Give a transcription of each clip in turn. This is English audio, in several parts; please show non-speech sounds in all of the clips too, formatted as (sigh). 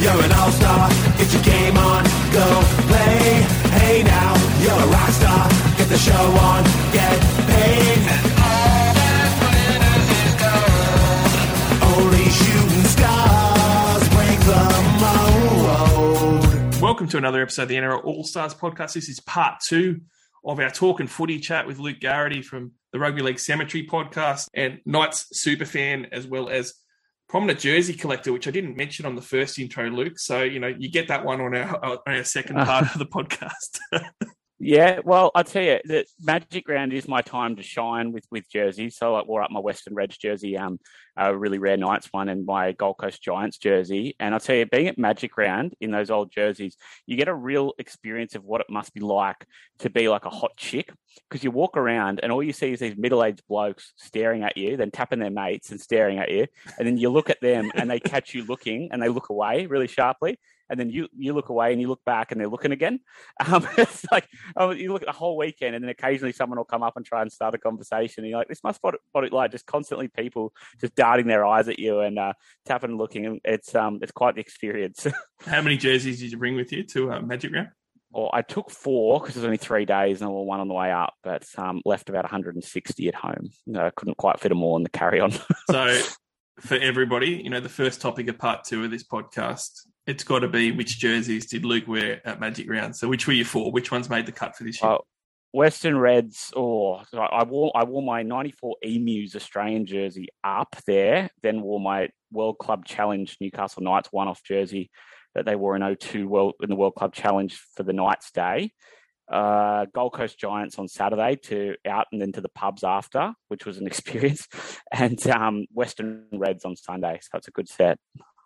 you're an all-star. Get your game on, go play. Hey now, you're a rock star. Get the show on, get paid. And all that glitters is gold. Only shooting stars break the mold. Welcome to another episode of the NRL All Stars podcast. This is part two of our talk and footy chat with Luke Garrity from the Rugby League Cemetery podcast and Knights superfan, as well as prominent jersey collector, which I didn't mention on the first intro, Luke. So you know you get that one on our on our second (laughs) part of the podcast. (laughs) Yeah, well, I'll tell you that Magic Round is my time to shine with with jerseys. So I wore up my Western Reds jersey, um, a really rare Knights one, and my Gold Coast Giants jersey. And I'll tell you, being at Magic Round in those old jerseys, you get a real experience of what it must be like to be like a hot chick because you walk around and all you see is these middle aged blokes staring at you, then tapping their mates and staring at you, and then you look at them and they catch you looking and they look away really sharply and then you you look away and you look back and they're looking again. (laughs) Um, it's like oh, you look at the whole weekend, and then occasionally someone will come up and try and start a conversation. And you're like, this must what it, what it like, just constantly people just darting their eyes at you and uh, tapping and looking. It's um it's quite the experience. (laughs) How many jerseys did you bring with you to uh, Magic Round? Well, I took four because it was only three days and I wore one on the way up, but um, left about 160 at home. I couldn't quite fit them all in the carry on. (laughs) so, for everybody, you know, the first topic of part two of this podcast it's got to be which jerseys did Luke wear at Magic Round? So which were you for? Which ones made the cut for this year? Uh, Western Reds, or oh, I wore I wore my '94 Emus Australian jersey up there, then wore my World Club Challenge Newcastle Knights one-off jersey that they wore in 02 World in the World Club Challenge for the Knights Day. Uh, Gold Coast Giants on Saturday to out and then to the pubs after, which was an (laughs) experience, and um, Western Reds on Sunday. So it's a good set.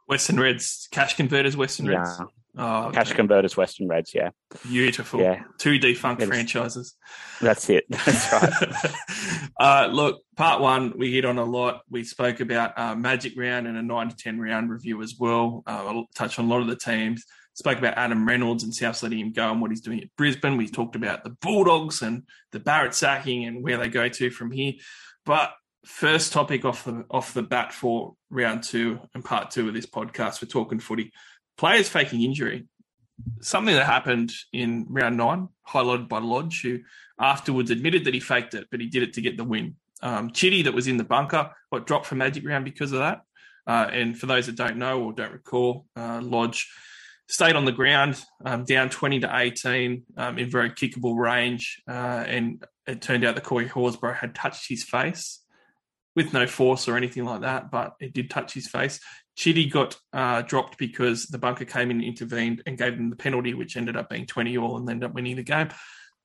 Western Reds, cash converters, Western Reds. Yeah. Oh, okay. Cash converters, Western Reds. Yeah. Beautiful. Yeah. Two defunct franchises. That's it. (laughs) That's right. (laughs) uh, look, part one, we hit on a lot. We spoke about uh, Magic Round and a nine to ten round review as well. Uh, I'll touch on a lot of the teams. Spoke about Adam Reynolds and South's letting him go and what he's doing at Brisbane. We talked about the Bulldogs and the Barrett sacking and where they go to from here. But first topic off the off the bat for round two and part two of this podcast. We're talking footy. Players faking injury. Something that happened in round nine, highlighted by Lodge, who afterwards admitted that he faked it, but he did it to get the win. Um, Chitty, that was in the bunker, got dropped for Magic Round because of that. Uh, and for those that don't know or don't recall, uh, Lodge stayed on the ground, um, down 20 to 18 um, in very kickable range. Uh, and it turned out that Corey Horsburgh had touched his face with no force or anything like that, but it did touch his face. Chitty got uh, dropped because the bunker came in intervened and gave them the penalty, which ended up being 20 all and ended up winning the game.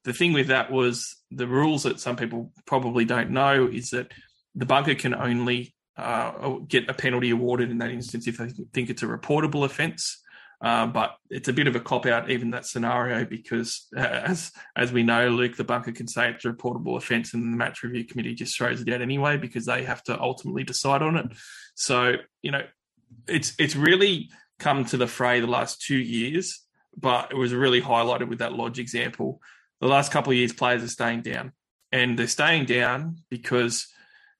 The thing with that was the rules that some people probably don't know is that the bunker can only uh, get a penalty awarded in that instance if they think it's a reportable offence. Uh, but it's a bit of a cop out, even that scenario, because uh, as as we know, Luke, the bunker can say it's a reportable offence, and the match review committee just throws it out anyway because they have to ultimately decide on it. So you know, it's it's really come to the fray the last two years, but it was really highlighted with that Lodge example. The last couple of years, players are staying down, and they're staying down because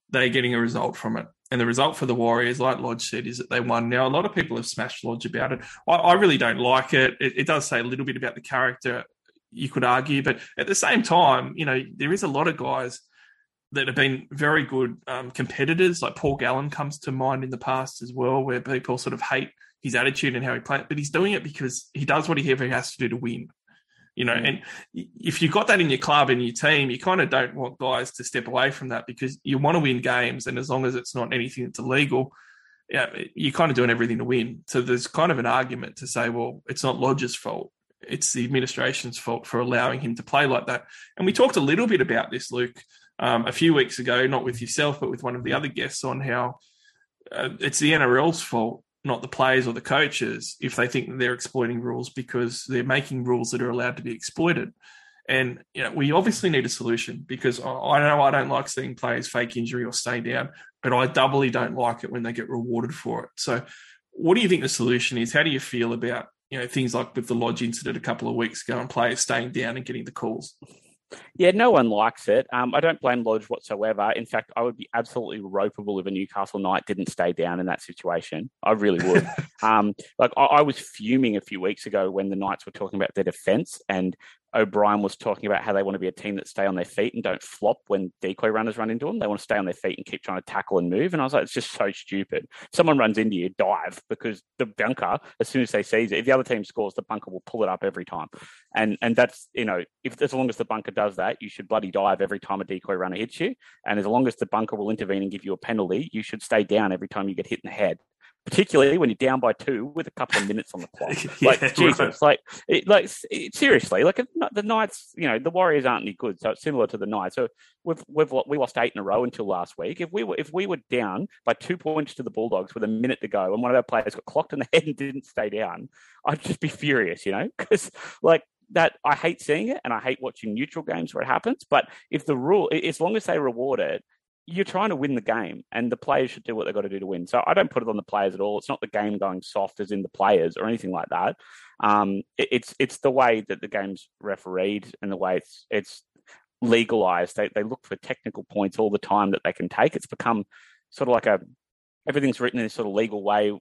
they're getting a result from it. And the result for the Warriors, like Lodge said, is that they won. Now, a lot of people have smashed Lodge about it. I, I really don't like it. it. It does say a little bit about the character, you could argue. But at the same time, you know, there is a lot of guys that have been very good um, competitors. Like Paul Gallen comes to mind in the past as well, where people sort of hate his attitude and how he plays, but he's doing it because he does what he ever has to do to win you know, and if you've got that in your club and your team, you kind of don't want guys to step away from that because you want to win games, and as long as it's not anything that's illegal, yeah, you're kind of doing everything to win. So there's kind of an argument to say, well, it's not Lodge's fault; it's the administration's fault for allowing him to play like that. And we talked a little bit about this, Luke, um, a few weeks ago, not with yourself, but with one of the other guests, on how uh, it's the NRL's fault not the players or the coaches if they think they're exploiting rules because they're making rules that are allowed to be exploited. And you know, we obviously need a solution because I know I don't like seeing players fake injury or stay down, but I doubly don't like it when they get rewarded for it. So, what do you think the solution is? How do you feel about you know things like with the lodge incident a couple of weeks ago and players staying down and getting the calls? Yeah, no one likes it. Um, I don't blame Lodge whatsoever. In fact, I would be absolutely ropeable if a Newcastle Knight didn't stay down in that situation. I really would. (laughs) Um, like I, I was fuming a few weeks ago when the Knights were talking about their defence and O'Brien was talking about how they want to be a team that stay on their feet and don't flop when decoy runners run into them. They want to stay on their feet and keep trying to tackle and move. And I was like, it's just so stupid. Someone runs into you, dive because the bunker, as soon as they seize it, if the other team scores, the bunker will pull it up every time. And and that's you know, if as long as the bunker does that, you should bloody dive every time a decoy runner hits you. And as long as the bunker will intervene and give you a penalty, you should stay down every time you get hit in the head particularly when you're down by two with a couple of minutes on the clock. (laughs) yeah, like Jesus, right. like it, like it, seriously, like the Knights, you know, the Warriors aren't any good, so it's similar to the Knights. So we've we've we lost eight in a row until last week. If we were if we were down by two points to the Bulldogs with a minute to go, and one of our players got clocked in the (laughs) head and didn't stay down, I'd just be furious, you know, because like that I hate seeing it and I hate watching neutral games where it happens. But if the rule, as long as they reward it, you're trying to win the game, and the players should do what they've got to do to win. So I don't put it on the players at all. It's not the game going soft as in the players or anything like that. Um, it, it's it's the way that the game's refereed and the way it's it's legalized. They they look for technical points all the time that they can take. It's become sort of like a everything's written in this sort of legal way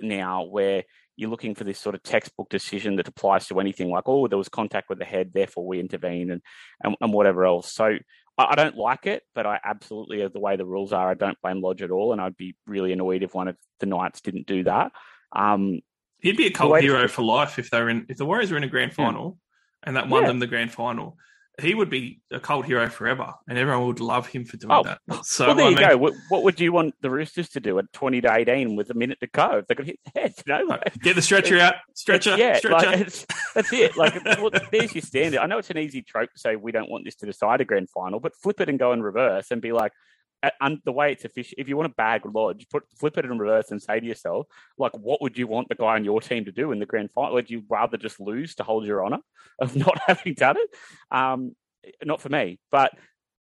now, where you're looking for this sort of textbook decision that applies to anything like, oh, there was contact with the head, therefore we intervene, and and, and whatever else. So I, don't like it, but I absolutely, the way the rules are, I don't blame Lodge at all, and I'd be really annoyed if one of the Knights didn't do that. Um, He'd be a cult hero for life if they were in. If the Warriors were in a grand final, yeah. and that won yeah. them the grand final he would be a cult hero forever, and everyone would love him for doing oh, that. So, well, there I you mean, go. What, what, would you want the Roosters to do at twenty to eighteen with a minute to go? If they could hit (laughs) the head, you know, get the stretcher out, stretcher, yeah, stretcher. (laughs) Like, that's it. Like, well, there's your standard. I know it's an easy trope to say we don't want this to decide a grand final, but flip it and go in reverse and be like, and the way it's efficient, if you want to bag Lodge, put flip it in reverse and say to yourself, like, what would you want the guy on your team to do in the grand final? Would you rather just lose to hold your honour (laughs) of not having done it? Um, not for me. But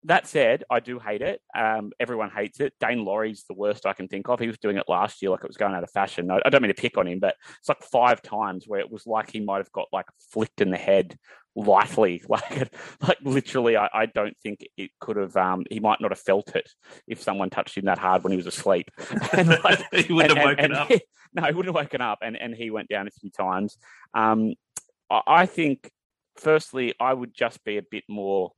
that said, I do hate it. Um, everyone hates it. Daine Laurie's the worst I can think of. He was doing it last year like it was going out of fashion. I don't mean to pick on him, but it's like five times where it was like he might have got like flicked in the head lightly. (laughs) Like, like literally, I, I don't think it could have. Um, he might not have felt it if someone touched him that hard when he was asleep. (laughs) and like, (laughs) he wouldn't and, have woken and, up. He, no, he wouldn't have woken up, and and he went down a few times. Um, I, I think firstly, I would just be a bit more.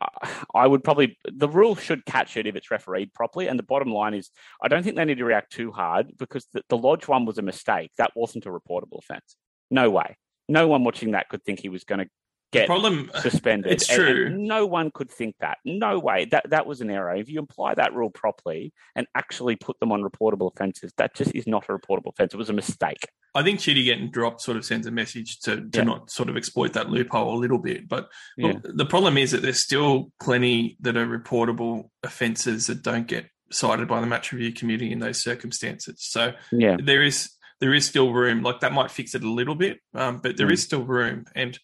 Uh, I would probably the rule should catch it if it's refereed properly. And the bottom line is, I don't think they need to react too hard because the, the lodge one was a mistake. That wasn't a reportable offence. No way. No one watching that could think he was going to get problem, uh, suspended. It's true. And, and no one could think that. No way. That that was an error. If you apply that rule properly and actually put them on reportable offences, that just is not a reportable offence. It was a mistake. I think Chitty getting dropped sort of sends a message to, to yeah. not sort of exploit that loophole a little bit. But look, yeah. the problem is that there's still plenty that are reportable offences that don't get cited by the match review committee in those circumstances. So yeah. there is there is still room. Like that might fix it a little bit, um, but there mm. is still room. And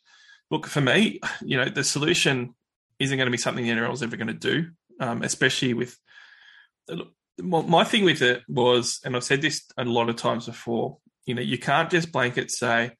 look, for me, you know, the solution isn't going to be something the NRL is ever going to do, um, especially with. My thing with it was, and I've said this a lot of times before, you know, you can't just blanket say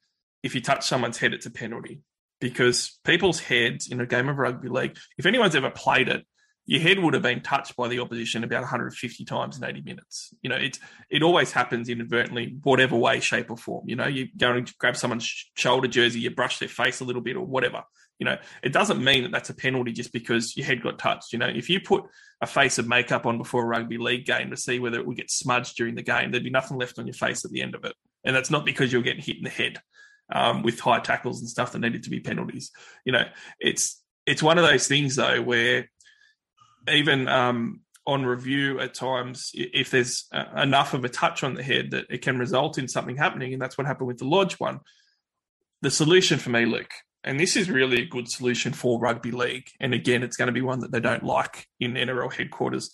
if you touch someone's head, it's a penalty because people's heads in a game of rugby league, if anyone's ever played it, your head would have been touched by the opposition about 150 times in 80 minutes. You know, it it always happens inadvertently, whatever way, shape, or form. You know, you go and grab someone's shoulder jersey, you brush their face a little bit, or whatever. You know, it doesn't mean that that's a penalty just because your head got touched. You know, if you put a face of makeup on before a rugby league game to see whether it would get smudged during the game, there'd be nothing left on your face at the end of it, and that's not because you're getting hit in the head um, with high tackles and stuff that needed to be penalties. You know, it's it's one of those things though where even um, on review at times, if there's enough of a touch on the head that it can result in something happening, and that's what happened with the Lodge one. The solution for me, Luke, and this is really a good solution for rugby league, and again, it's going to be one that they don't like in NRL headquarters.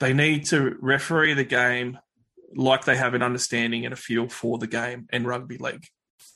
They need to referee the game like they have an understanding and a feel for the game and rugby league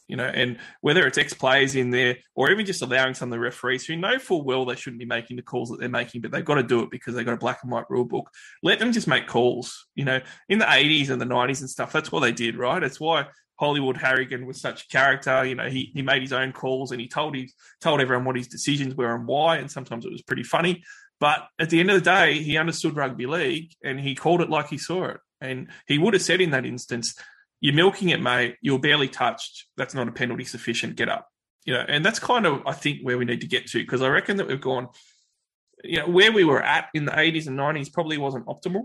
you know, and whether it's ex players in there or even just allowing some of the referees who know full well they shouldn't be making the calls that they're making, but they've got to do it because they've got a black and white rule book. Let them just make calls. You know, in the 80s and the 90s and stuff, that's what they did, right? It's why Hollywood Harrigan was such a character. You know, he, he made his own calls and he told he told everyone what his decisions were and why, and sometimes it was pretty funny. But at the end of the day, he understood rugby league and he called it like he saw it. And he would have said in that instance, "You're milking it, mate. You're barely touched. That's not a penalty sufficient. Get up." You know, and that's kind of I think where we need to get to because I reckon that we've gone. You know, where we were at in the 80s and 90s probably wasn't optimal,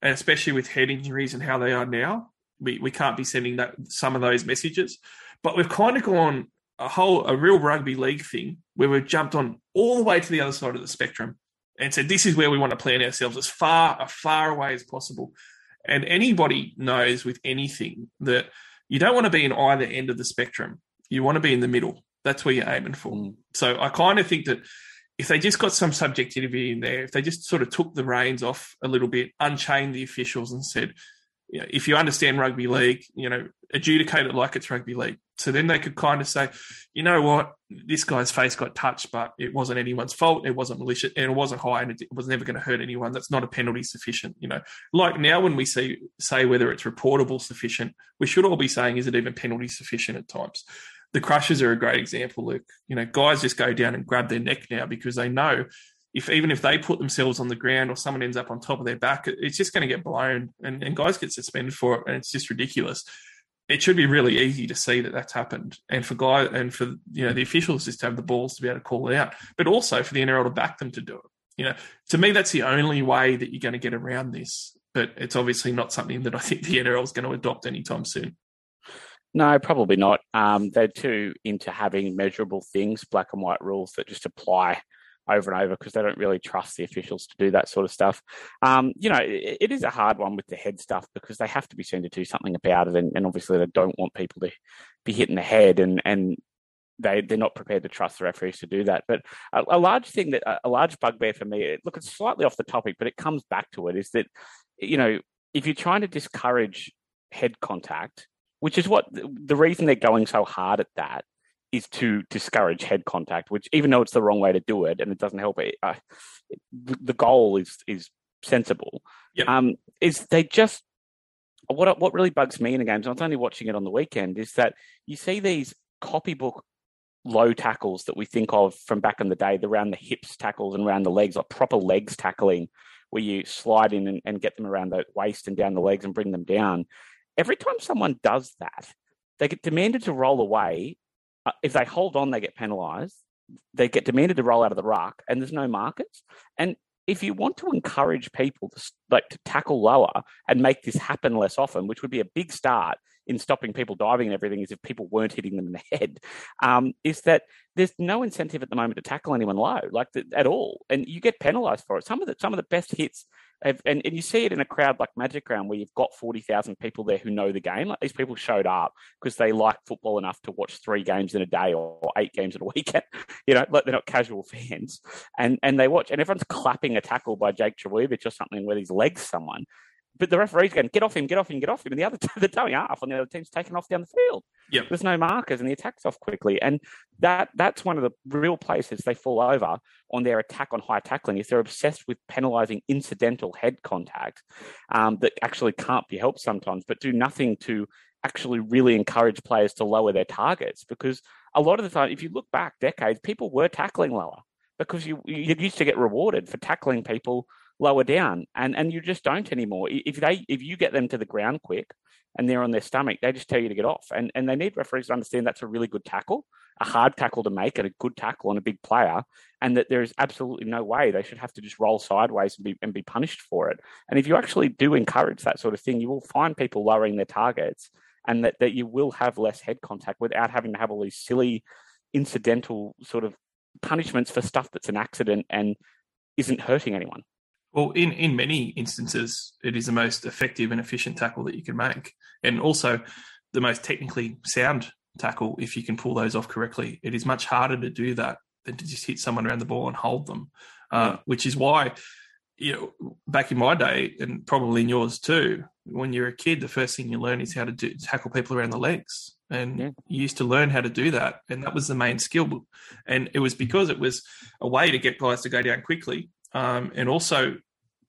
and especially with head injuries and how they are now, we we can't be sending that some of those messages. But we've kind of gone a whole a real rugby league thing where we've jumped on all the way to the other side of the spectrum and said this is where we want to plan ourselves as far as far away as possible. And anybody knows with anything that you don't want to be in either end of the spectrum. You want to be in the middle. That's where you're aiming for. Mm. So I kind of think that if they just got some subjectivity in there, if they just sort of took the reins off a little bit, unchained the officials and said, you know, if you understand rugby league, you know, adjudicate it like it's rugby league. So then they could kind of say, you know what, this guy's face got touched, but it wasn't anyone's fault. It wasn't malicious and it wasn't high and it was never going to hurt anyone. That's not a penalty sufficient. You know, like now when we see say whether it's reportable sufficient, we should all be saying, is it even penalty sufficient at times? The crushes are a great example, Luke. You know, guys just go down and grab their neck now because they know if even if they put themselves on the ground or someone ends up on top of their back, it's just going to get blown and, and guys get suspended for it. And it's just ridiculous. It should be really easy to see that that's happened, and for guys and for you know the officials just to have the balls to be able to call it out, but also for the NRL to back them to do it. You know, to me, that's the only way that you're going to get around this. But it's obviously not something that I think the NRL is going to adopt anytime soon. No, probably not. Um, they're too into having measurable things, black and white rules that just apply over and over because they don't really trust the officials to do that sort of stuff. Um, you know, it, it is a hard one with the head stuff because they have to be seen to do something about it, and, and obviously they don't want people to be hitting the head, and and they they're not prepared to trust the referees to do that. But a, a large thing that a large bugbear for me, look, it's slightly off the topic, but it comes back to it, is that you know if you're trying to discourage head contact, which is what the reason they're going so hard at that is to discourage head contact, which even though it's the wrong way to do it and it doesn't help it, uh, the goal is is sensible. Yep. Um, is they just what what really bugs me in the games. I was only watching it on the weekend. Is that you see these copybook low tackles that we think of from back in the day, around the hips tackles and around the legs, like proper legs tackling, where you slide in and, and get them around the waist and down the legs and bring them down. Every time someone does that, they get demanded to roll away if they hold on, they get penalised. They get demanded to roll out of the ruck, and there's no markets. And if you want to encourage people to like to tackle lower and make this happen less often, which would be a big start in stopping people diving and everything, is if people weren't hitting them in the (laughs) head, um, is that there's no incentive at the moment to tackle anyone low, like the, at all, and you get penalised for it. Some of the some of the best hits and, and you see it in a crowd like Magic Round where you've got 40,000 people there who know the game. Like these people showed up because they like football enough to watch three games in a day or eight games in a (laughs) weekend. You know, like they're not casual fans. And and they watch and everyone's clapping a tackle by Jake Trbojevic or something where he's legs someone. But the referee's going, get off him, get off him, get off him. And the other, (laughs) the dummy half on the other team's taken off down the field. Yep. There's no markers and the attack's off quickly. And that that's one of the real places they fall over on their attack on high tackling is they're obsessed with penalising incidental head contact um, that actually can't be helped sometimes, but do nothing to actually really encourage players to lower their targets. Because a lot of the time, if you look back decades, people were tackling lower because you, you used to get rewarded for tackling people lower down, and and you just don't anymore. If they if you get them to the ground quick and they're on their stomach, they just tell you to get off, and and they need referees to understand that's a really good tackle, a hard tackle to make, and a good tackle on a big player, and that there is absolutely no way they should have to just roll sideways and be and be punished for it. And if you actually do encourage that sort of thing, you will find people lowering their targets, and that that you will have less head contact without having to have all these silly incidental sort of punishments for stuff that's an accident and isn't hurting anyone. Well, in, in many instances, it is the most effective and efficient tackle that you can make, and also the most technically sound tackle if you can pull those off correctly. It is much harder to do that than to just hit someone around the ball and hold them, uh, which is why, you know, back in my day, and probably in yours too, when you're a kid, the first thing you learn is how to do, tackle people around the legs. And yeah. you used to learn how to do that. And that was the main skill. And it was because it was a way to get guys to go down quickly um, and also,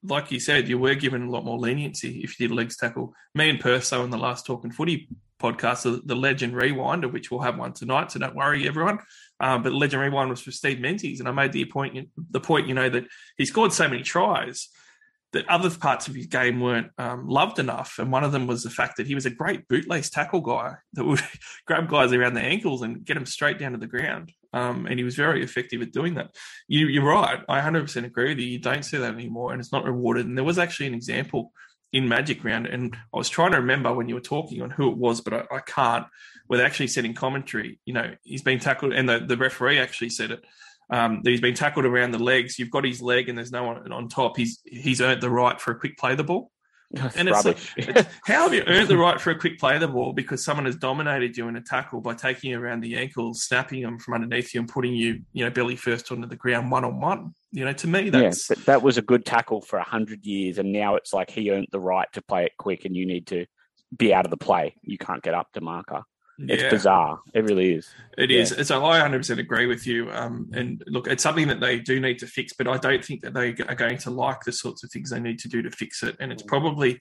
like you said, you were given a lot more leniency if you did a legs tackle. Me and Perth, so in the last Talking Footy podcast, the, Legend Rewind, of which we'll have one tonight, so don't worry, everyone. Um, but Legend Rewind was for Steve Menzies, and I made the point, the point, you know, that he scored so many tries that other parts of his game weren't um, loved enough. And one of them was the fact that he was a great bootlace tackle guy that would (laughs) grab guys around the ankles and get them straight down to the ground. Um, and he was very effective at doing that. You, are right. I 100% agree with you. You don't see that anymore, and it's not rewarded. And there was actually an example in Magic Round, and I was trying to remember when you were talking on who it was, but I, I can't. Where they actually said in commentary, you know, he's been tackled, and the, the referee actually said it um, he's been tackled around the legs. You've got his leg, and there's no one on top. He's he's earned the right for a quick play the ball. That's and it's, like, it's, how have you earned the right for a quick play of the ball because someone has dominated you in a tackle by taking you around the ankles, snapping them from underneath you, and putting you, you know, belly first onto the ground one on one. You know, to me, that's yeah, that was a good tackle for a hundred years, and now it's like he earned the right to play it quick, and you need to be out of the play. You can't get up to marker. It's yeah. bizarre. It really is. It yeah. is. So I 100% agree with you. Um, and look, it's something that they do need to fix, but I don't think that they are going to like the sorts of things they need to do to fix it. And it's probably,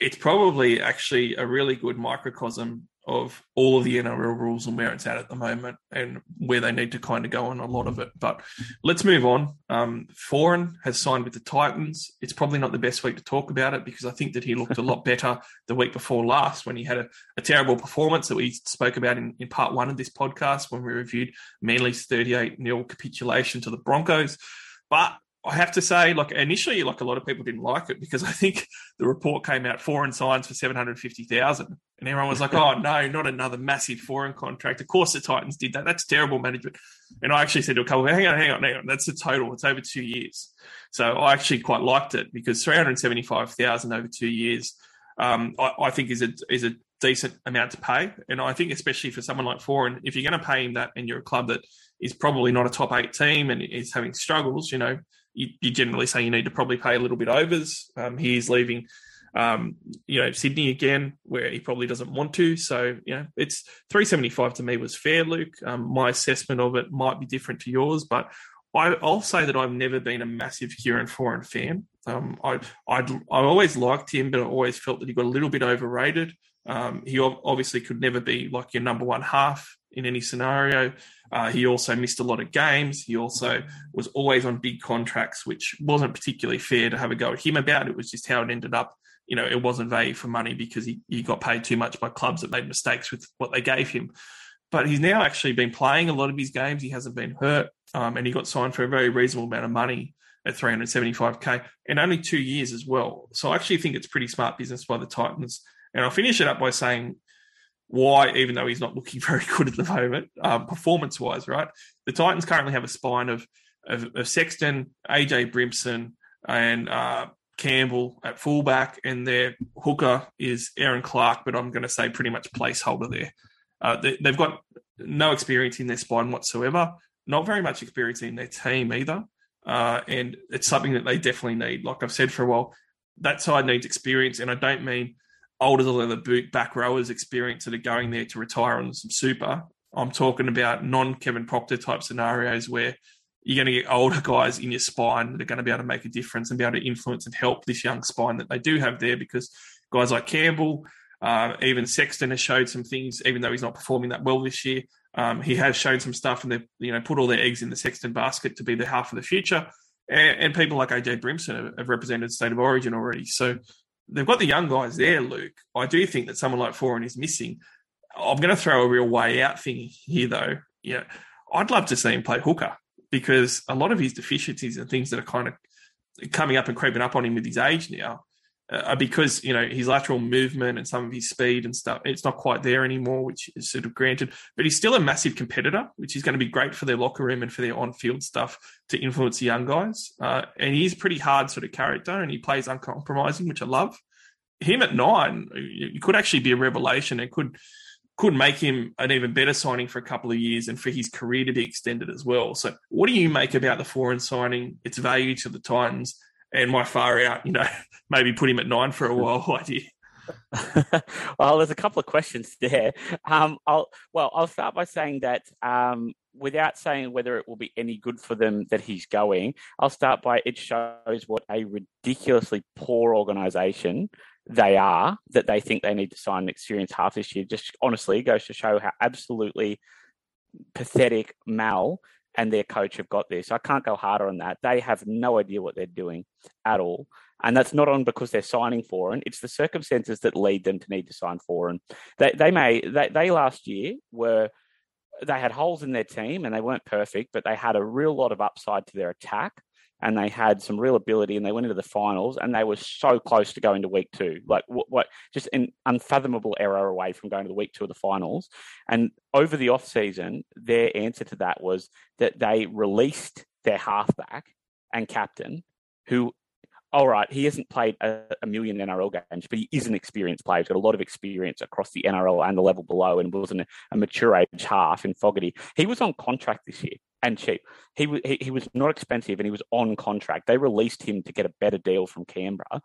it's probably actually a really good microcosm of all of the NRL rules and where it's at at the moment and where they need to kind of go on a lot of it. But let's move on. Um, Foran has signed with the Titans. It's probably not the best week to talk about it because I think that he looked a lot (laughs) better the week before last when he had a, a terrible performance that we spoke about in, in part one of this podcast when we reviewed Manly's 38 nil capitulation to the Broncos. But I have to say, like initially, like a lot of people didn't like it because (laughs) I think the report came out Foran signs for seven hundred fifty thousand, and everyone was like, (laughs) "Oh no, not another massive Foran contract." Of course, the Titans did that. That's terrible management. And I actually said to a couple, "Hang on, hang on, hang on. That's the total. It's over two years." So I actually quite liked it because three hundred seventy-five thousand over two years, um, I, I, think is a is a decent amount to pay. And I think especially for someone like Foran, if you're going to pay him that, and you're a club that is probably not a top eight team and is having struggles, you know you, you, generally say you need to probably pay a little bit overs. Um, he's leaving, um, you know, Sydney again, where he probably doesn't want to. So, you know, it's 375 to me was fair, Luke. Um, my assessment of it might be different to yours, but I, will say that I've never been a massive Kieran Foran fan. Um, I, I'd, I always liked him, but I always felt that he got a little bit overrated. Um, he obviously could never be like your number one half in any scenario. Uh, he also missed a lot of games. He also was always on big contracts, which wasn't particularly fair to have a go at him about. It was just how it ended up. You know, it wasn't value for money because he, he got paid too much by clubs that made mistakes with what they gave him. But he's now actually been playing a lot of his games. He hasn't been hurt, um, and he got signed for a very reasonable amount of money at 375k in only two years as well. So I actually think it's pretty smart business by the Titans. And I'll finish it up by saying why, even though he's not looking (laughs) very good at the moment, um, performance wise, right? The Titans currently have a spine of, of, of Sexton, AJ Brimson, and uh, Campbell at fullback, and their hooker is Erin Clark, but I'm going to say pretty much placeholder there. Uh, they, have got no experience in their spine whatsoever, not very much experience in their team either. Uh, and it's something that they definitely need. Like I've said for a while, that side needs experience, and I don't mean older than the boot back rowers experience that are going there to retire on some super. I'm talking about non Kevin Proctor type scenarios where you're going to get older guys in your spine that are going to be able to make a difference and be able to influence and help this young spine that they do have there because guys like Campbell, uh, even Sexton has showed some things, even though he's not performing that well this year. Um, he has shown some stuff and they've you know put all their eggs in the Sexton basket to be the half of the future. And, and people like AJ Brimson have represented State of Origin already. So they've got the young guys there, Luke. I do think that someone like Foran is missing. I'm going to throw a real way out thing here, though. Yeah, I'd love to see him play hooker because a lot of his deficiencies and things that are kind of coming up and creeping up on him with his age now uh, because you know his lateral movement and some of his speed and stuff it's not quite there anymore which is sort of granted. But he's still a massive competitor which is going to be great for their locker room and for their on-field stuff to influence the young guys. Uh, and he's pretty hard sort of character and he plays uncompromising which i love. Him at nine it could actually be a revelation. And could could make him an even better signing for a couple of years and for his career to be extended as well. So, what do you make about the Foran signing, its value to the Titans, and my far out, you know, (laughs) maybe put him at nine for a while (laughs) idea. (laughs) well, there's a couple of questions there. Um, I'll well, I'll start by saying that um, without saying whether it will be any good for them that he's going, I'll start by it shows what a ridiculously poor organisation they are that they think they need to sign an experienced half this year. Just honestly goes to show how absolutely pathetic Mal and their coach have got this. I can't go harder on that. They have no idea what they're doing at all. And that's not on because they're signing Foran. It's the circumstances that lead them to need to sign Foran. They, they may, they, they last year were, they had holes in their team and they weren't perfect, but they had a real lot of upside to their attack and they had some real ability and they went into the finals and they were so close to going to week two like what, what just an unfathomable error away from going to the week two of the finals and over the off season their answer to that was that they released their halfback and captain who all right, he hasn't played a, a, million NRL games, but he is an experienced player. He's got a lot of experience across the NRL and the level below, and was an, a mature age half in Fogarty. He was on contract this year and cheap. He, he, he was not expensive, and he was on contract. They released him to get a better deal from Canberra,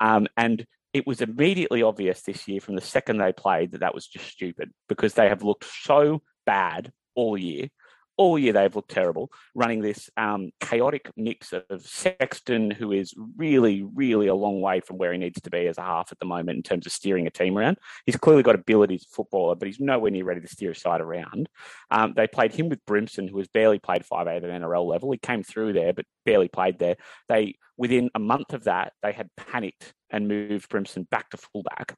um, and it was immediately obvious this year from the second they played that that was just stupid because they have looked so bad all year all year they've looked terrible, running this um, chaotic mix of Sexton, who is really, really a long way from where he needs to be as a half at the moment in terms of steering a team around. He's clearly got ability as a footballer, but he's nowhere near ready to steer a side around. Um, they played him with Brimson, who has barely played five eight at an NRL level. He came through there, but barely played there. They, within a month of that, they had panicked and moved Brimson back to fullback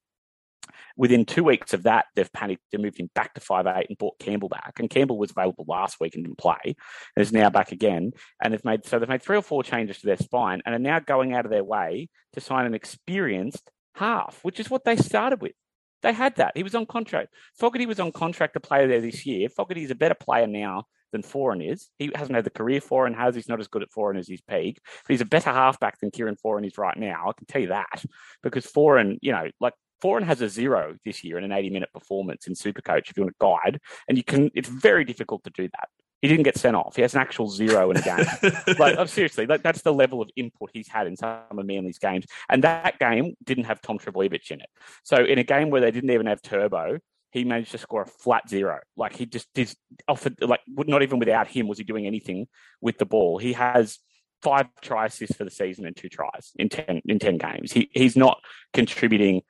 Within two weeks of that, they've panicked. They moved him back to five eight and brought Campbell back. And Campbell was available last week and didn't play, and is now back again. And they've made so they've made three or four changes to their spine, and are now going out of their way to sign an experienced half, which is what they started with. They had that. He was on contract. Fogarty was on contract to play there this year. Fogarty is a better player now than Foran is. He hasn't had the career Foran has. He's not as good at Foran as his peak, but he's a better halfback than Kieran Foran is right now. I can tell you that because Foran, you know, like Foran has a zero this year in an 80 minute performance in Supercoach if you want a guide. And you can, it's very difficult to do that. He didn't get sent off. He has an actual zero in a game. (laughs) like, oh, seriously, like, that's the level of input he's had in some of Manly's games. And that game didn't have Tom Trbojevic in it. So in a game where they didn't even have Turbo, he managed to score a flat zero. Like he just did offered, like not even without him was he doing anything with the ball. He has five try assists for the season and two tries in ten in ten games. He he's not contributing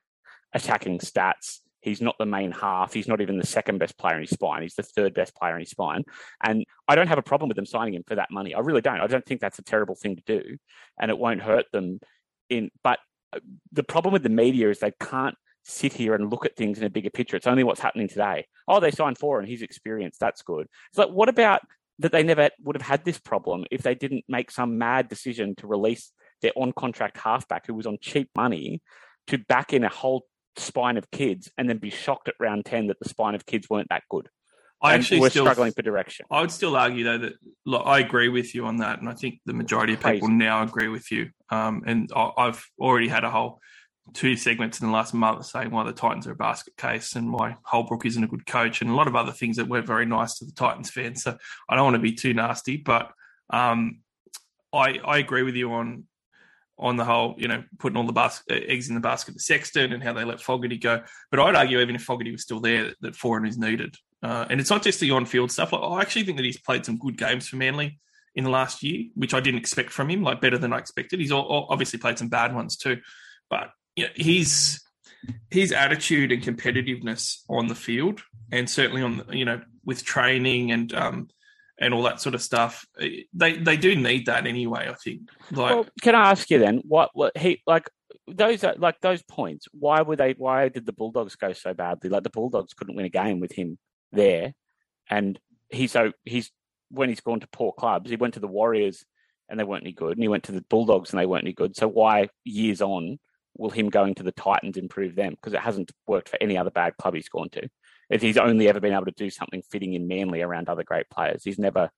attacking stats. He's not the main half. He's not even the second best player in his spine. He's the third best player in his spine. And I don't have a problem with them signing him for that money. I really don't. I don't think that's a terrible thing to do. And it won't hurt them in but uh, the problem with the media is they can't sit here and look at things in a bigger picture. It's only what's happening today. Oh, they signed Foran and he's experienced. That's good. It's like, what about that they never would have had this problem if they didn't make some mad decision to release their on contract halfback who was on cheap money to back in a whole spine of kids and then be shocked at round 10 that the spine of kids weren't that good. I actually we're still, struggling for direction. I would still argue though that look, I agree with you on that, and I think the majority of people Crazy. now agree with you. Um, and I've already had a whole two segments in the last month saying why the Titans are a basket case and why Holbrook isn't a good coach, and a lot of other things that weren't very nice to the Titans fans. So I don't want to be too nasty, but um, I I agree with you on on the whole, you know, putting all the bas- eggs in the basket of Sexton and how they let Fogarty go. But I'd argue even if Fogarty was still there, that, that is needed. Uh, and it's not just the on-field stuff. Like, I actually think that he's played some good games for Manly in the last year, which I didn't expect from him, like better than I expected. He's all, obviously played some bad ones too, but you know, his his attitude and competitiveness on the field, and certainly on you know with training and um, and all that sort of stuff. Eh, they they do need that anyway. I think. Like, well, can I ask you then what what he like those are, like those points? Why were they? Why did the Bulldogs go so badly? Like the Bulldogs couldn't win a game with him there, and he's so he's when he's gone to poor clubs. He went to the Warriors and they weren't any good, and he went to the Bulldogs and they weren't any good. So why years on? Will him going to the Titans improve them? Because it hasn't worked for any other bad club he's gone to he's only ever been able to do something fitting in Manly around other great players. He's never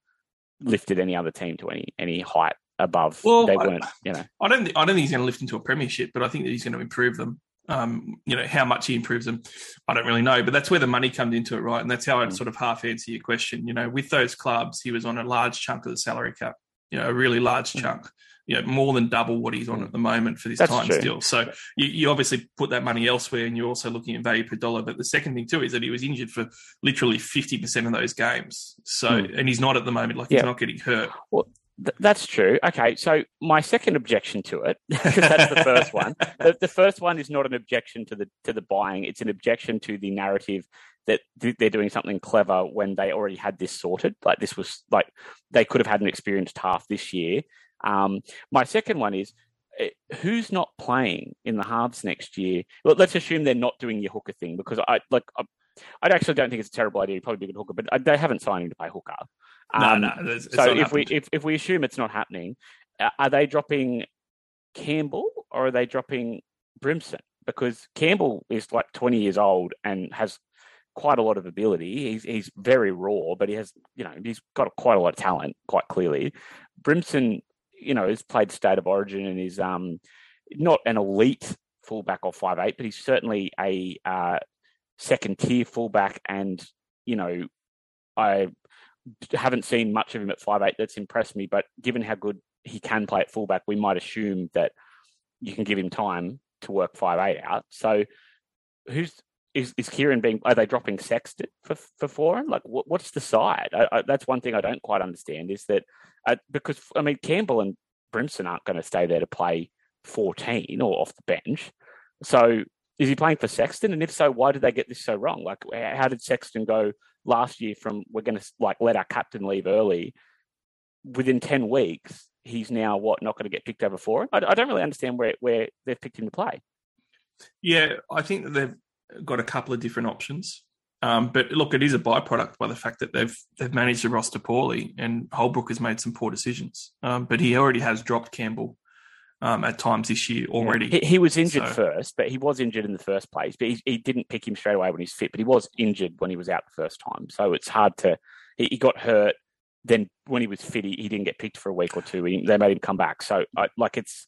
lifted any other team to any any height above. Well, they weren't, you know. I don't. I don't think he's going to lift into a premiership, but I think that he's going to improve them. Um, you know how much he improves them, I don't really know, but that's where the money comes into it, right? And that's how I'd mm. sort of half answer your question. You know, with those clubs, he was on a large chunk of the salary cap, you know, a really large mm. chunk you know, more than double what he's on at the moment for this That's time true. still. So you, you, obviously put that money elsewhere and you're also looking at value per dollar. But the second thing too is that he was injured for literally 50% of those games. So, mm. and he's not at the moment, like yeah. he's not getting hurt. Well, th- that's true. Okay. So my second objection to it, (laughs) because that's the first one. The, the first one is not an objection to the, to the buying. It's an objection to the narrative that they're doing something clever when they already had this sorted. Like this was like they could have had an experienced half this year um, my second one is eh, who's not playing in the halves next year? Well, let's assume they're not doing your hooker thing because I like. I, I actually don't think it's a terrible idea. He'd probably be a good hooker, but uh, they haven't signed him to play hooker. Um, no, no. So if happened. we if, if we assume it's not happening, uh, are they dropping Campbell or are they dropping Brimson? Because Campbell is like 20 years old and has quite a lot of ability. He's he's very raw, but he has you know he's got quite a lot of talent, quite clearly. Brimson, you know, has played state of origin and is um not an elite fullback or five eight, but he's certainly a uh, second tier fullback. And you know, I haven't seen much of him at five eight that's impressed me. But given how good he can play at fullback, we might assume that you can give him time to work five eight out. So who's is, is Kieran being? Are they dropping Sexton for for Foran? Like, what, what's the side? I, I, that's one thing I don't quite understand. Is that uh, because I mean Campbell and Brimson aren't going to stay there to play fourteen or off the bench. So is he playing for Sexton? And if so, why did they get this so wrong? Like, how did Sexton go last year from we're going to like let our captain leave early? Within ten weeks, he's now what not going to get picked over for I, I don't really understand where where they've picked him to play. Yeah, I think that they've got a couple of different options. Um, but look, it is a byproduct by the fact that they've they've managed the roster poorly, and Holbrook has made some poor decisions. Um, but he already has dropped Campbell um, at times this year already. Yeah. He, he, was injured so. first, but he was injured in the first place. But he, he, didn't pick him straight away when he's fit. But he was injured when he was out the first time, so it's hard to. He, he got hurt. Then when he was fit, he, he, didn't get picked for a week or two. they made him come back. So I, like it's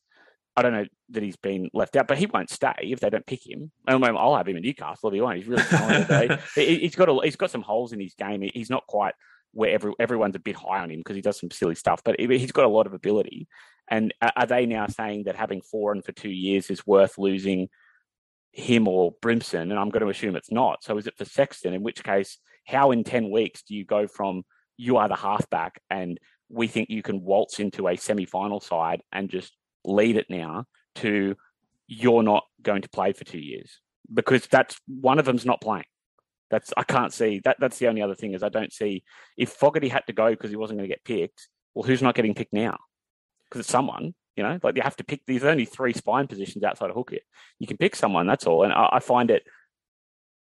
I don't know that he's been left out, but he won't stay if they don't pick him. I mean, I'll have him in Newcastle if he won't. He's really talented. (laughs) he's got a, he's got some holes in his game. He's not quite where every, everyone's a bit high on him because he does some silly stuff, but he's got a lot of ability. And are they now saying that having Foran for two years is worth losing him or Brimson? And I'm going to assume it's not. So is it for Sexton? In which case, how in ten weeks do you go from you are the halfback and we think you can waltz into a semi-final side and just lead it now to you're not going to play for two years because that's one of them's not playing. That's I can't see that. That's the only other thing is I don't see if Fogarty had to go because he wasn't going to get picked. Well, who's not getting picked now? Because it's someone. You know, like you have to pick. There's only three spine positions outside of hooker. You can pick someone. That's all. And I, I find it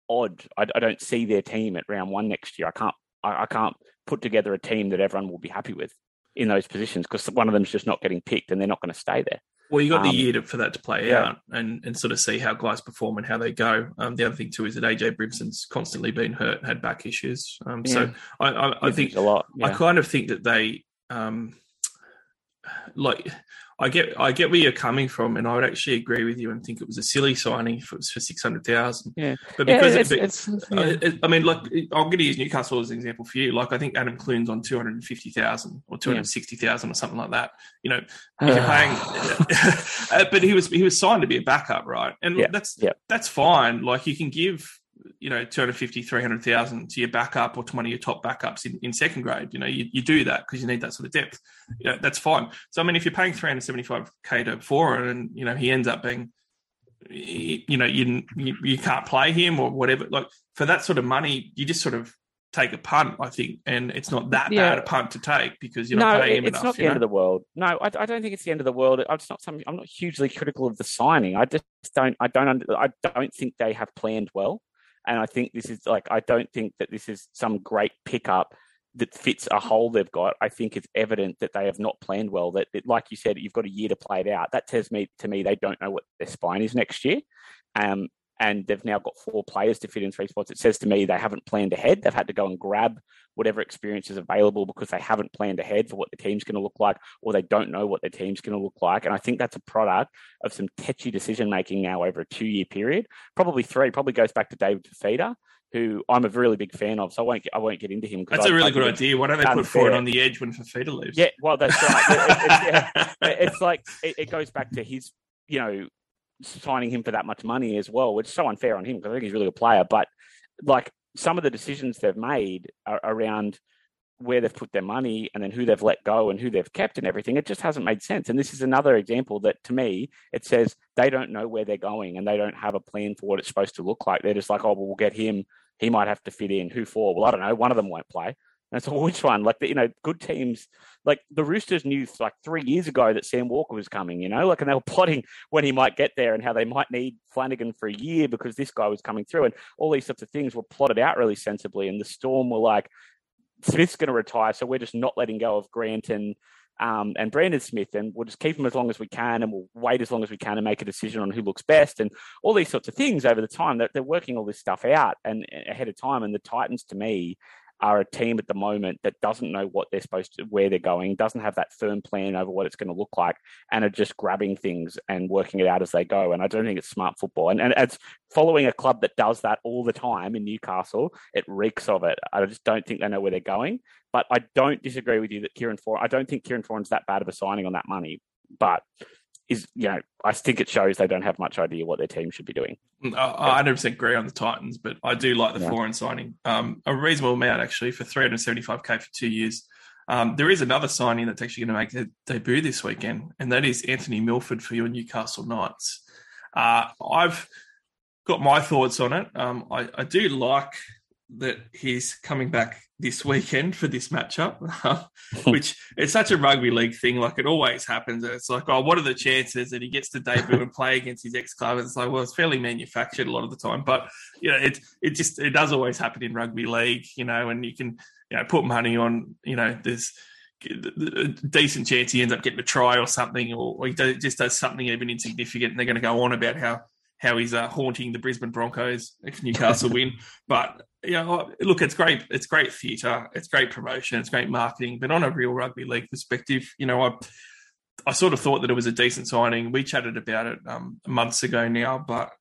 odd. I, I, don't see their team at round one next year. I can't. I, I can't put together a team that everyone will be happy with in those positions because one of them's just not getting picked and they're not going to stay there. Well, you've got the um, year to, for that to play yeah. out and, and sort of see how guys perform and how they go. Um, the other thing too is that AJ Brimson's constantly been hurt, had back issues. Um, yeah. So I, I, I think a lot. Yeah. I kind of think that they um, like I get I get where you're coming from, and I would actually agree with you and think it was a silly signing if it for, for six hundred thousand. Yeah, but because yeah, it's, it's, yeah. I, I, mean, like I'm going to use Newcastle as an example for you. Like I think Adam Clune's on two hundred and fifty thousand or two hundred sixty thousand or something like that. You know, (sighs) if you're paying, (laughs) but he was he was signed to be a backup, right? And yeah. that's that's fine. Like you can give you know 250 300,000 to your backup or to one of your top backups in, in second grade you know you, you do that because you need that sort of depth you know, that's fine so i mean if you're paying 375k to Foran and you know he ends up being you know you, you you can't play him or whatever like for that sort of money you just sort of take a punt, I think, and it's not that yeah. bad a punt to take because you're not no, paying him it's enough. not the know? end of the world. No, I, I, don't think it's the end of the world. It's not something. I'm not hugely critical of the signing. I just don't. I don't. I don't think they have planned well. And I think this is like, I don't think that this is some great pickup that fits a hole they've got. I think it's evident that they have not planned well. That, it, like you said, you've got a year to play it out. That tells me to me they don't know what their spine is next year. Um, and they've now got four players to fit in three spots. It says to me they haven't planned ahead. They've had to go and grab whatever experience is available because they haven't planned ahead for what the team's going to look like, or they don't know what their team's going to look like. And I think that's a product of some tetchy decision making now over a two year period, probably three. Probably goes back to David Fifita, who I'm a really big fan of. So I won't get, I won't get into him. That's I, a really I good idea. Why don't they put Ford on the edge when Fifita leaves? Yeah, well, that's right. it, it, yeah, (laughs) it's like it, it goes back to his, you know, signing him for that much money as well, which is so unfair on him because I think he's a really good player. But like some of the decisions they've made around where they've put their money and then who they've let go and who they've kept and everything, it just hasn't made sense. And this is another example that to me, it says they don't know where they're going and they don't have a plan for what it's supposed to look like. They're just like, oh, well, we'll get him. He might have to fit in. Who for? Well, I don't know. One of them won't play. And so, which one? Like, the, you know, good teams, like the Roosters knew like three years ago that Sam Walker was coming, you know, like, and they were plotting when he might get there and how they might need Flanagan for a year because this guy was coming through. And all these sorts of things were plotted out really sensibly. And the Storm were like, Smith's going to retire, so we're just not letting go of Grant and um, and Brandon Smith, and we'll just keep him as long as we can, and we'll wait as long as we can and make a decision on who looks best, and all these sorts of things over the time. They're, they're working all this stuff out and ahead of time. And the Titans, to me, are a team at the moment that doesn't know what they're supposed to, where they're going, doesn't have that firm plan over what it's going to look like, and are just grabbing things and working it out as they go. And I don't think it's smart football. And, and as following a club that does that all the time in Newcastle, it reeks of it. I just don't think they know where they're going. But I don't disagree with you that Kieran Foran, I don't think Kieran Foran's that bad of a signing on that money. But is you know I think it shows they don't have much idea what their team should be doing. Mm, I 100 percent agree on the Titans, but I do like the yeah. Foran signing. Um, a reasonable amount actually for 375k for two years. Um, there is another signing that's actually going to make their debut this weekend, and that is Anthony Milford for your Newcastle Knights. Uh, I've got my thoughts on it. Um, I, I do like that he's coming back this weekend for this matchup, (laughs) oh. which it's such a rugby league thing. Like it always happens. It's like, oh, what are the chances that he gets to debut and play against his ex club? It's like, well, it's fairly manufactured a lot of the time, but you know, it it just it does always happen in rugby league, you know, and you can you know put money on, you know, there's a decent chance he ends up getting a try or something, or, or he just does something even insignificant, and they're going to go on about how how he's uh, haunting the Brisbane Broncos if Newcastle win. (laughs) But you know, look, it's great. It's great theatre. It's great promotion. It's great marketing. But on a real rugby league perspective, you know, I I sort of thought that it was a decent signing. We chatted about it um, months ago now, but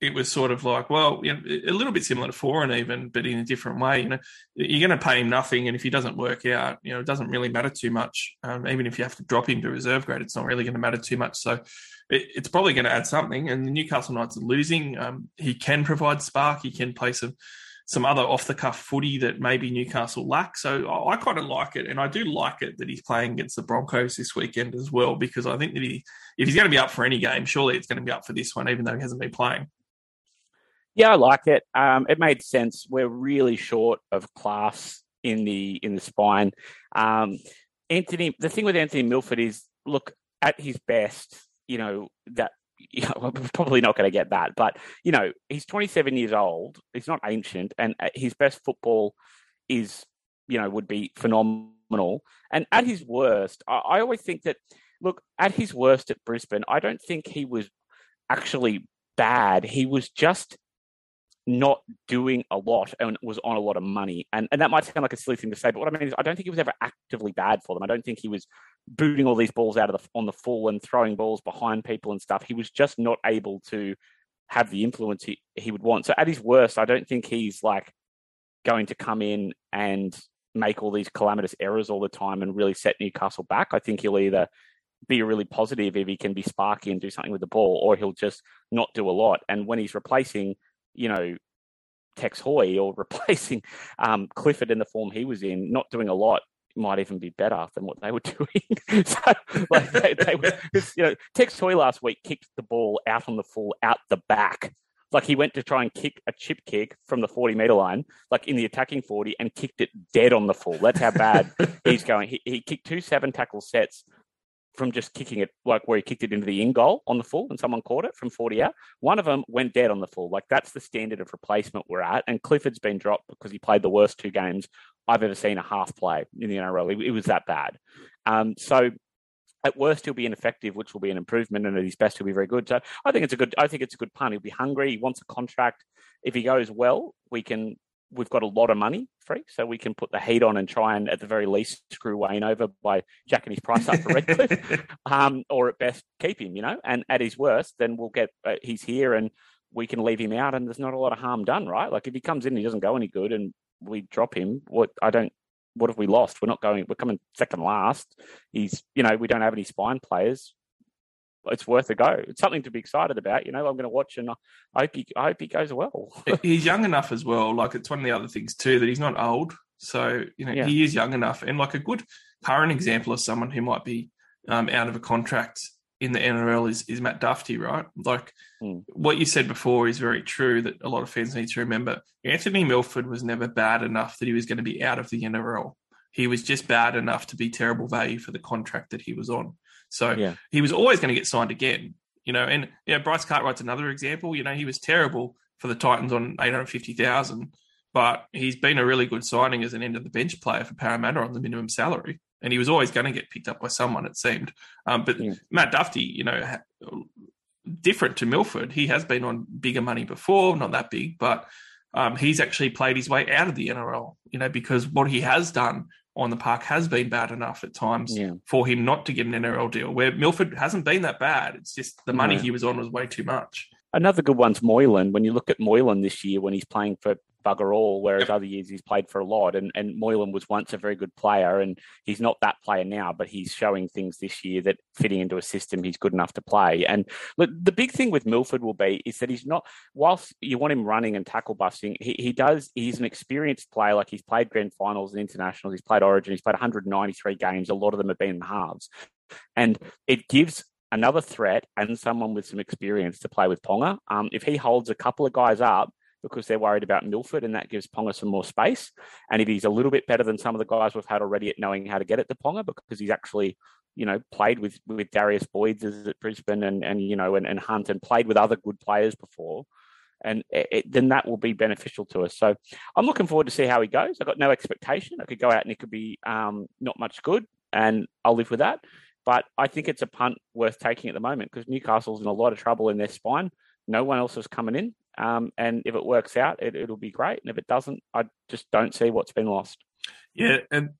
it was sort of like, well, you know, a little bit similar to Foran even, but in a different way. You know, you're going to pay him nothing, and if he doesn't work out, you know, it doesn't really matter too much. Um, even if you have to drop him to reserve grade, it's not really going to matter too much. So it, it's probably going to add something. And the Newcastle Knights are losing. Um, he can provide spark. He can play some some other off the cuff footy that maybe Newcastle lack. So I, I kind of like it, and I do like it that he's playing against the Broncos this weekend as well because I think that he, if he's going to be up for any game, surely it's going to be up for this one, even though he hasn't been playing. Yeah, I like it. Um, it made sense. We're really short of class in the in the spine. Um, Anthony, the thing with Anthony Milford is, look at his best. You know that (laughs) we're probably not going to get that. But, you know, he's 27 years old. He's not ancient. And uh, his best football is, you know, would be phenomenal. And at his worst, I, I always think that, look, at his worst at Brisbane, I don't think he was actually bad. He was just not doing a lot and was on a lot of money. And and that might sound like a silly thing to say, but what I mean is I don't think he was ever actively bad for them. I don't think he was booting all these balls out of the on the full and throwing balls behind people and stuff. He was just not able to have the influence he, he would want. So at his worst, I don't think he's like going to come in and make all these calamitous errors all the time and really set Newcastle back. I think he'll either be really positive if he can be sparky and do something with the ball, or he'll just not do a lot. And when he's replacing you know, Tex Hoy or (laughs) replacing um, Clifford in the form he was in, not doing a lot might even be better than what they were (laughs) doing. (laughs) so, like, they, they were, you know, Tex Hoy last week kicked the ball out on the full, out the back. Like he went to try and kick a chip kick from the 40 meter line, like in the attacking 40, and kicked it dead on the full. That's how bad he's going. He, he kicked two seven tackle sets from just kicking it like where he kicked it into the in goal on the full and someone caught it from 40 out. One of them went dead on the full. Like that's the standard of replacement we're at. And Clifford's been dropped because he played the worst two games I've ever seen a half play in the NRL. It, was that bad. Um, so at worst he'll be ineffective, which will be an improvement, and at his best he'll be very good. So I think it's a good. I think it's a good pun. He'll be hungry. He wants a contract. If he goes well, we can we've got a lot of money free, so we can put the heat on and try and, at the very least, screw Wayne over by jacking his price up for Redcliffe, (laughs) um, or at best keep him. You know, and at his worst, then we'll get uh, he's here and we can leave him out, and there's not a lot of harm done, right? Like if he comes in and he doesn't go any good, and we drop him, what I don't. What have we lost? We're not going. We're coming second last. He's, you know, we don't have any spine players it's worth a go. It's something to be excited about. You know, I'm going to watch and I hope he, I hope he goes well. he's young enough as well. Like it's one of the other things too that he's not old. So you know, yeah. he is young enough, and like a good current example of someone who might be um, out of a contract in the NRL is, is Matt Duffy, right? Like Mm. what you said before is very true that a lot of fans need to remember. Anthony Milford was never bad enough that he was going to be out of the NRL. He was just bad enough to be terrible value for the contract that he was on. So Yeah. he was always going to get signed again, you know. And you know, Bryce Cartwright's another example. You know, he was terrible for the Titans on eight hundred fifty thousand, but he's been a really good signing as an end of the bench player for Parramatta on the minimum salary, and he was always going to get picked up by someone. It seemed, um, but Yeah. Matt Duffy, you know, ha- different to Milford. He has been on bigger money before, not that big, but um, he's actually played his way out of the NRL. You know, because what he has done on the park has been bad enough at times Yeah. for him not to get an NRL deal. Where Milford hasn't been that bad. It's just the money No. he was on was way too much. Another good one's Moylan. When you look at Moylan this year, when he's playing for bugger all, whereas Yep. other years he's played for a lot, and, and Moylan was once a very good player, and he's not that player now, but he's showing things this year that fitting into a system he's good enough to play. And look, the big thing with Milford will be is that he's not, whilst you want him running and tackle busting, he, he does, he's an experienced player. Like he's played grand finals and internationals, he's played Origin, he's played 193 games. A lot of them have been in the halves. And it gives another threat and someone with some experience to play with Ponga. Um, if he holds a couple of guys up because they're worried about Milford, and that gives Ponga some more space. And if he's a little bit better than some of the guys we've had already at knowing how to get it to Ponga, because he's actually, you know, played with with Darius Boyd's at Brisbane and and you know and, and Hunt and played with other good players before. And it, then that will be beneficial to us. So I'm looking forward to see how he goes. I've got no expectation. I could go out and it could be um, not much good, and I'll live with that. But I think it's a punt worth taking at the moment because Newcastle's in a lot of trouble in their spine. No one else is coming in. Um, and if it works out, it, it'll be great. And if it doesn't, I just don't see what's been lost. Yeah, and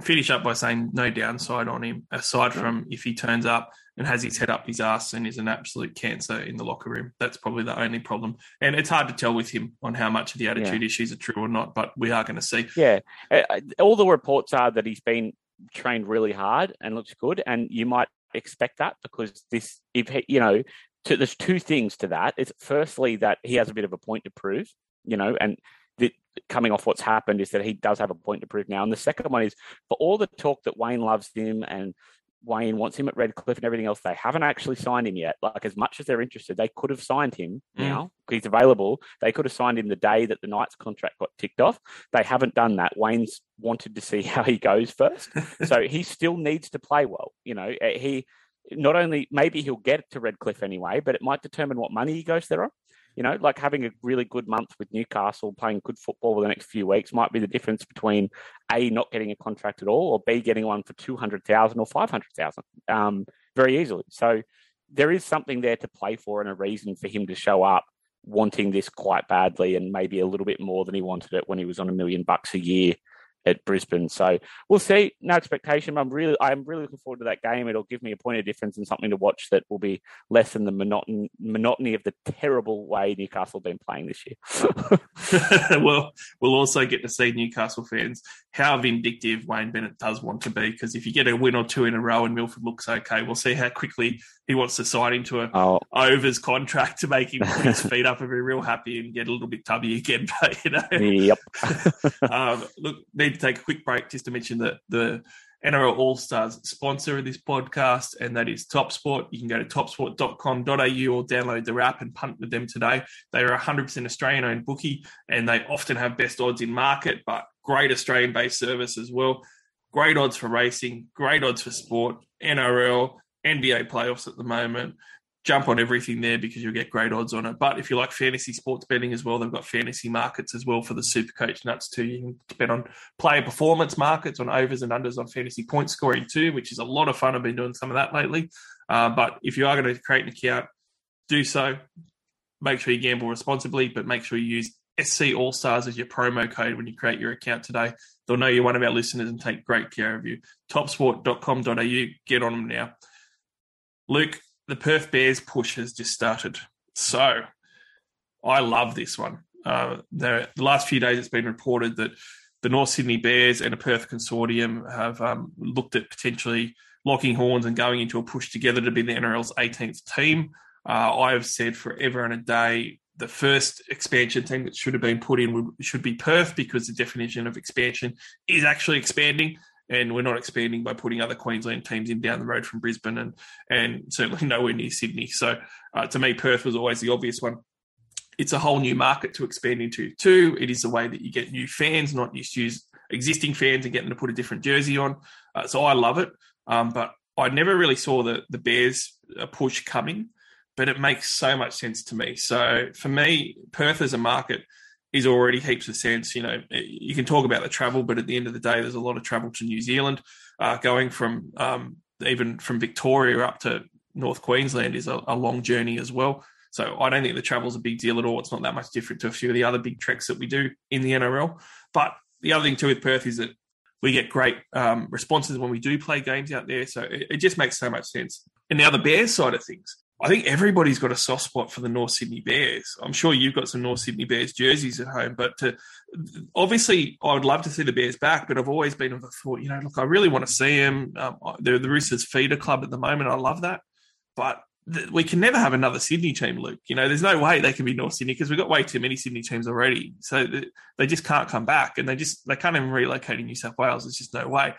finish up by saying no downside on him aside from if he turns up and has his head up his ass and is an absolute cancer in the locker room. That's probably the only problem. And it's hard to tell with him on how much of the attitude issues are true or not, but we are going to see. Yeah. All the reports are that he's been trained really hard and looks good. And you might expect that because this, if he, you know, to, there's two things to that. It's firstly that he has a bit of a point to prove, you know, and the, coming off what's happened is that he does have a point to prove now. And the second one is for all the talk that Wayne loves him and Wayne wants him at Redcliffe and everything else, they haven't actually signed him yet. Like as much as they're interested, they could have signed him Mm. now because he's available. They could have signed him the day that the Knights contract got ticked off. They haven't done that. Wayne's wanted to see (laughs) how he goes first, (laughs) so he still needs to play well. You know, Uh, he not only maybe he'll get to Redcliffe anyway, but it might determine what money he goes there on. You know, like having a really good month with Newcastle, playing good football for the next few weeks might be the difference between A, not getting a contract at all, or B, getting one for 200,000 or 500,000 um, very easily. So there is something there to play for and a reason for him to show up wanting this quite badly and maybe a little bit more than he wanted it when he was on a million bucks a year at Brisbane. So we'll see. No expectation. I'm really, I'm really looking forward to that game. It'll give me a point of difference and something to watch that will be less than the monoton- monotony of the terrible way Newcastle have been playing this year. (laughs) well, we'll also get to see Newcastle fans how vindictive Wayne Bennett does want to be. Because if you get a win or two in a row and Milford looks okay, we'll see how quickly he wants to sign into a oh, overs contract to make him put his (laughs) feet up and be real happy and get a little bit tubby again. (laughs) But you know, yep. (laughs) um, look, need to take a quick break just to mention that the NRL All Stars sponsor of this podcast, and that is TopSport. You can go to topsport.com.au or download their app and punt with them today. They are a 100% Australian owned bookie, and they often have best odds in market, but great Australian based service as well. Great odds for racing, great odds for sport, NRL, NBA playoffs at the moment jump on everything there because you'll get great odds on it. But if you like fantasy sports betting as well, they've got fantasy markets as well for the super coach nuts too. You can bet on player performance markets, on overs and unders on fantasy point scoring too, which is a lot of fun. I've been doing some of that lately. Uh, but if you are going to create an account, do so. Make sure you gamble responsibly, but make sure you use SC All Stars as your promo code when you create your account today. They'll know you're one of our listeners and take great care of you. Topsport.com.au. Get on them now. Luke, the Perth Bears push has just started. So I love this one. Uh, the, last few days, it's been reported that the North Sydney Bears and a Perth consortium have um, looked at potentially locking horns and going into a push together to be the NRL's 18th team. Uh, I have said forever and a day the first expansion team that should have been put in would, should be Perth because the definition of expansion is actually expanding. And we're not expanding by putting other Queensland teams in down the road from Brisbane and and certainly (laughs) nowhere near Sydney. So uh, to me, Perth was always the obvious one. It's a whole new market to expand into. too. it is a way that you get new fans, not just use existing fans and get them to put a different jersey on. Uh, so I love it, um, but I never really saw the the Bears uh, push coming. But it makes so much sense to me. So for me, Perth as a market is already heaps of sense. You know, you can talk about the travel, but at the end of the day, there's a lot of travel to New Zealand. Uh, going from um, even from Victoria up to North Queensland is a, a, long journey as well. So I don't think the travel's a big deal at all. It's not that much different to a few of the other big treks that we do in the NRL. But the other thing too with Perth is that we get great um, responses when we do play games out there. So it, it just makes so much sense. And now the Bears side of things. I think everybody's got a soft spot for the North Sydney Bears. I'm sure you've got some North Sydney Bears jerseys at home, but to, obviously I would love to see the Bears back. But I've always been of the thought, you know, look, I really want to see them. Um, they're the Roosters feeder club at the moment. I love that, but th- we can never have another Sydney team, Luke. You know, there's no way they can be North Sydney because we've got way too many Sydney teams already. So th- they just can't come back, and they just they can't even relocate in New South Wales. There's just no way.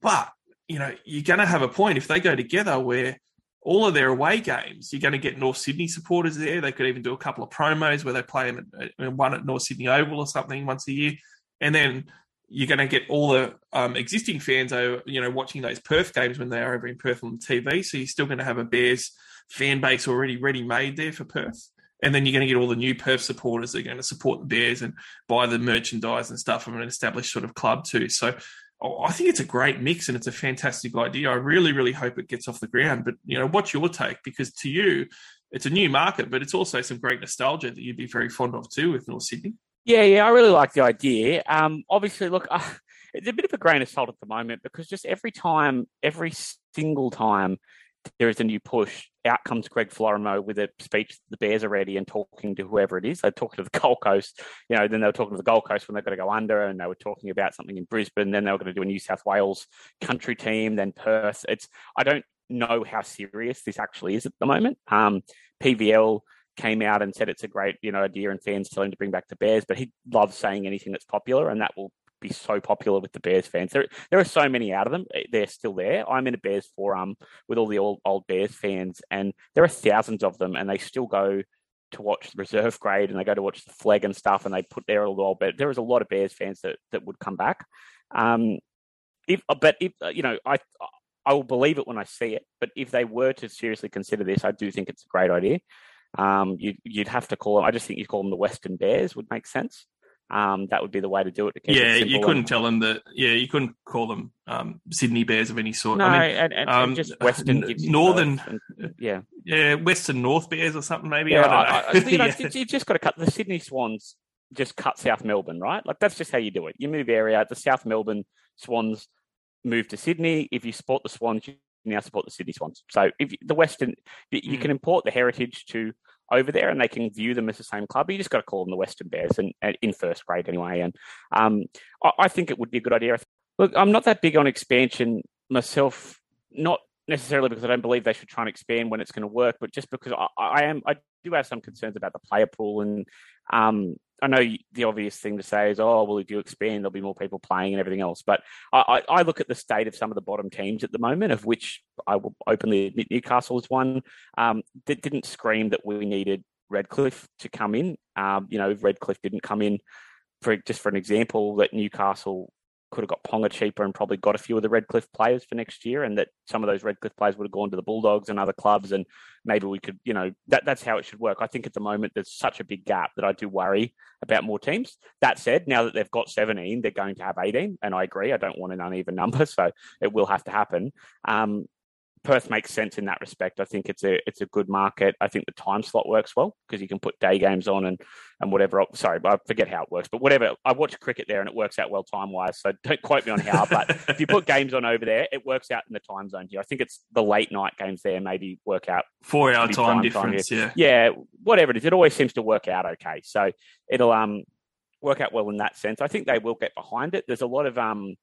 But you know, you're going to have a point if they go together where all of their away games, you're going to get North Sydney supporters there. They could even do a couple of promos where they play them at, one at North Sydney Oval or something once a year, and then you're going to get all the um, existing fans, over, you know, watching those Perth games when they are over in Perth on TV. So you're still going to have a Bears fan base already ready made there for Perth. And then you're going to get all the new Perth supporters that are going to support the Bears and buy the merchandise and stuff from an established sort of club too. So I think it's a great mix and it's a fantastic idea. I really, really hope it gets off the ground. But you know, what's your take? Because to you, it's a new market, but it's also some great nostalgia that you'd be very fond of too with North Sydney. Yeah, yeah, I really like the idea. Um, obviously, look, uh, (laughs) it's a bit of a grain of salt at the moment because just every time, every single time there is a new push. Out comes Greg Florimo with a speech the Bears are ready and talking to whoever it is. They're talking to the Gold Coast, you know, then they were talking to the Gold Coast when they're going to go under and they were talking about something in Brisbane. Then they were going to do a New South Wales country team, then Perth. It's, I don't know how serious this actually is at the moment. Um, PVL came out and said it's a great, you know, idea and fans tell him to bring back the Bears, but he loves saying anything that's popular and that will be so popular with the Bears fans. There, there are so many out of them. They're still there. I'm in a Bears forum with all the old, old Bears fans, and there are thousands of them, and they still go to watch the reserve grade and they go to watch the flag and stuff, and they put there all the old. But there is a lot of Bears fans that that would come back. Um, if but if you know, I I will believe it when I see it. But if they were to seriously consider this, I do think it's a great idea. Um, you, would have to call them. I just think you call them the Western Bears would make sense um, that would be the way to do it. To yeah, it you couldn't and, tell them that. Yeah, you couldn't call them um, Sydney Bears of any sort. No, I mean, and, and, um, just Western, Northern, and, yeah, yeah, Western North Bears or something maybe. Yeah, I I, you (laughs) know, yeah. you just got to cut the Sydney Swans. Just cut South Melbourne, right? Like that's just how you do it. You move area. The South Melbourne Swans move to Sydney. If you support the Swans, you now support the Sydney Swans. So if you, the Western, you mm. can import the heritage to over there and they can view them as the same club. You just got to call them the Western Bears and, and in first grade anyway. And um, I, I, think it would be a good idea. Look, I'm not that big on expansion myself, not necessarily because I don't believe they should try and expand when it's going to work, but just because I, I am, I do have some concerns about the player pool and um, I know the obvious thing to say is, oh, well, if you expand, there'll be more people playing and everything else. But I, I, look at the state of some of the bottom teams at the moment, of which I will openly admit Newcastle is one um, that didn't scream that we needed Redcliffe to come in. Um, you know, if Redcliffe didn't come in, for just for an example, that Newcastle could have got Ponga cheaper and probably got a few of the Redcliffe players for next year, and that some of those Redcliffe players would have gone to the Bulldogs and other clubs, and maybe we could, you know, that that's how it should work. I think at the moment there's such a big gap that I do worry about more teams. That said, now that they've got 17, they're going to have 18, and I agree. I don't want an uneven (laughs) number, so it will have to happen. Um, Perth makes sense in that respect. I think it's a it's a good market. I think the time slot works well because you can put day games on and and whatever. Sorry, I forget how it works, but whatever. I watch cricket there and it works out well time wise. So don't quote me on how, but if you put games on over there, it works out in the time zone here. I think it's the late night games there maybe work out four hour time difference. Time yeah, yeah, whatever it is, it always seems to work out okay. So it'll um work out well in that sense. I think they will get behind it. There's a lot of um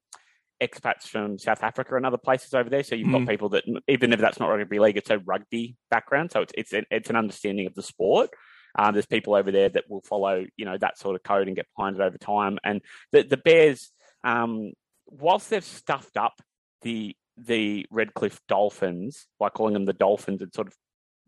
expats from South Africa and other places over there. So you've got mm. people that, even if that's not rugby league, it's a rugby background. So it's it's, it's an understanding of the sport. Um, there's people over there that will follow, you know, that sort of code and get behind it over time. And the the Bears, um, whilst they've stuffed up the the Redcliffe Dolphins by calling them the Dolphins and sort of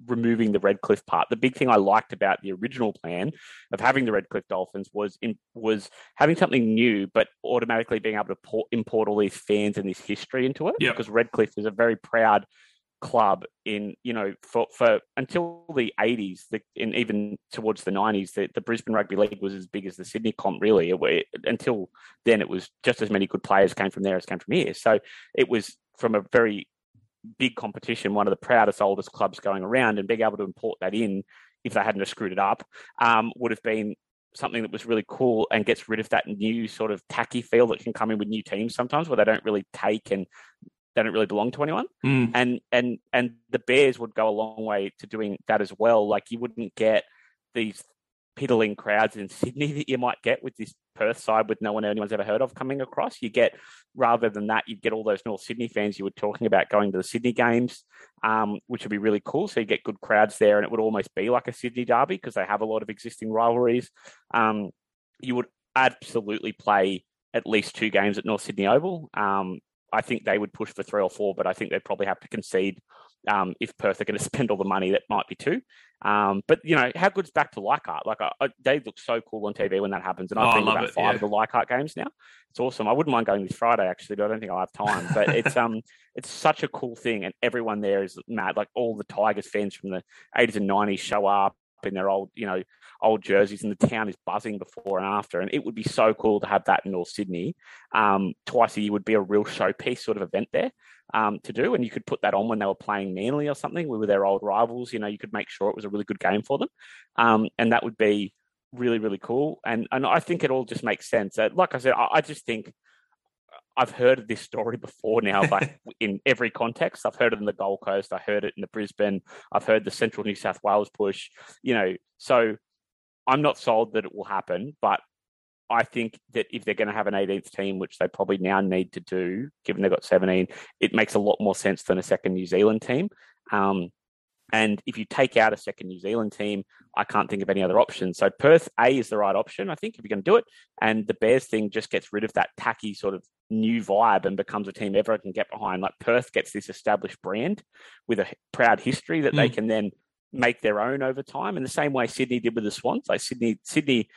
removing the Redcliffe part. The big thing I liked about the original plan of having the Redcliffe Dolphins was in, was having something new, but automatically being able to port, import all these fans and this history into it. Yep. Because Redcliffe is a very proud club in you know for for until the 80s the, and even towards the 90s the, the brisbane rugby league was as big as the sydney comp really it, until then it was just as many good players came from there as came from here so it was from a very big competition, one of the proudest, oldest clubs going around, and being able to import that in, if they hadn't have screwed it up, um, would have been something that was really cool and gets rid of that new sort of tacky feel that can come in with new teams sometimes, where they don't really take and they don't really belong to anyone. Mm. And and and the Bears would go a long way to doing that as well. Like you wouldn't get these piddling crowds in Sydney (laughs) that you might get with this Perth side with no one anyone's ever heard of coming across. You get rather than that, you'd get all those North Sydney fans you were talking about going to the Sydney games, um, which would be really cool. So you get good crowds there, and it would almost be like a Sydney derby because they have a lot of existing rivalries. Um, you would absolutely play at least two games at North Sydney Oval. Um, I think they would push for three or four, but I think they'd probably have to concede um, if Perth are going (laughs) to spend all the money. That might be too. Um, but you know, how good's back to Leichhardt? Like, I, I, they look so cool on TV when that happens, and Oh, I've I been about it, five yeah. of the Leichhardt games now. It's awesome. I wouldn't mind going this Friday actually, but I don't think I'll have time. But (laughs) it's um, it's such a cool thing, and everyone there is mad. Like all the Tigers fans from the eighties and nineties show up in their old, you know, old jerseys, and the town is buzzing before and after. And it would be so cool to have that in North Sydney. Um, twice a year would be a real showpiece sort of event there um, to do. And you could put that on when they were playing Manly or something We were their old rivals. You know, you could make sure it was a really good game for them. Um, and that would be really, really cool. And and I think it all just makes sense. Uh, like I said, I, I just think I've heard this story before now, like (laughs) in every context. I've heard it in the Gold Coast. I heard it in the Brisbane. I've heard the Central New South Wales push. You know, so I'm not sold that it will happen, but I think that if they're going to have an 18th team, which they probably now need to do, given they've got 17, it makes a lot more sense than a second New Zealand team. Um, and if you take out a second New Zealand team, I can't think of any other option. So Perth A is the right option, I think, if you're going to do it. And the Bears thing just gets rid of that tacky sort of new vibe and becomes a team everyone can get behind. Like Perth gets this established brand with a proud history that they Mm. can then make their own over time. In the same way Sydney did with the Swans. Like Sydney, Sydney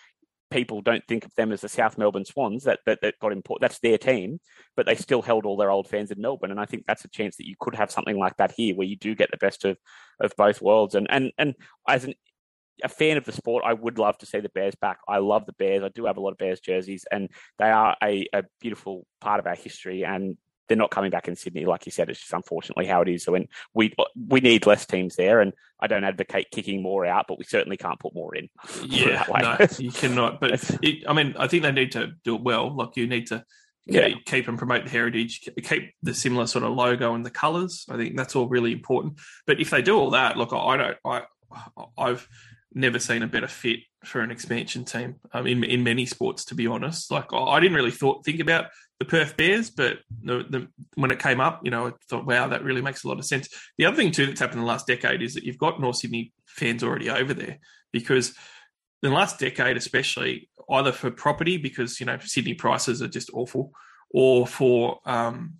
people don't think of them as the South Melbourne Swans that that, that got import. That's their team, but they still held all their old fans in Melbourne. And I think that's a chance that you could have something like that here, where you do get the best of of both worlds. And and and as an a fan of the sport, I would love to see the Bears back. I love the Bears. I do have a lot of Bears jerseys, and they are a, a beautiful part of our history. And they're not coming back in Sydney, like you said. It's just unfortunately how it is. So when we we need less teams there, and I don't advocate kicking more out, but we certainly can't put more in. (laughs) Yeah, no, you cannot. But it, I mean, I think they need to do it well. Like you need to Yeah. yeah. keep and promote the heritage, keep the similar sort of logo and the colours. I think that's all really important. But if they do all that, look, I don't. I I've never seen a better fit for an expansion team um, in in many sports. To be honest, like I didn't really thought think about the Perth Bears, but the, the, when it came up, you know, I thought, wow, that really makes a lot of sense. The other thing too that's happened in the last decade is that you've got North Sydney fans already over there because in the last decade, especially either for property because you know Sydney prices are just awful, or for um,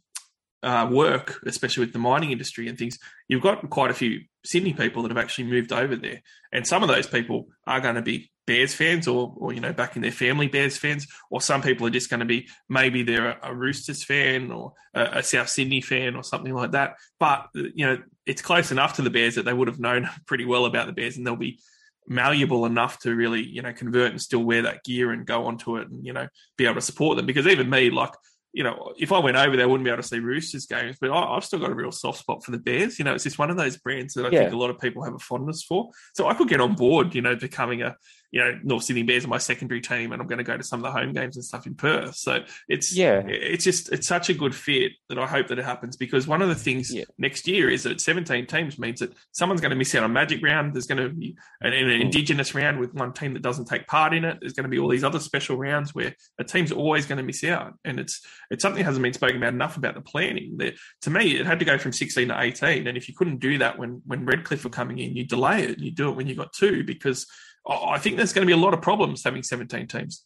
uh, work, especially with the mining industry and things, you've got quite a few Sydney people that have actually moved over there, and some of those people are going to be Bears fans, or or you know back in their family Bears fans, or some people are just going to be maybe they're a, a Roosters fan or a, a South Sydney fan or something like that. But you know it's close enough to the Bears that they would have known (laughs) pretty well about the Bears, and they'll be malleable enough to really you know convert and still wear that gear and go onto it and you know be able to support them because even me like you know if i went over there i wouldn't be able to see roosters games but I, i've still got a real soft spot for the bears you know it's just one of those brands that i Yeah. think a lot of people have a fondness for so i could get on board you know becoming a you know north sydney bears are my secondary team and i'm going to go to some of the home games and stuff in perth so it's Yeah. it's just it's such a good fit that i hope that it happens because one of the things Yeah. next year is that 17 teams means that someone's going to miss out on magic round there's going to be an, an Mm. indigenous round with one team that doesn't take part in it. There's going to be all these other special rounds where a team's always going to miss out, and it's it's something that hasn't been spoken about enough about the planning. That to me, it had to go from 16 to 18, and if you couldn't do that when when Redcliffe were coming in, you delay it. You do it when you got two because I think there's going to be a lot of problems having 17 teams.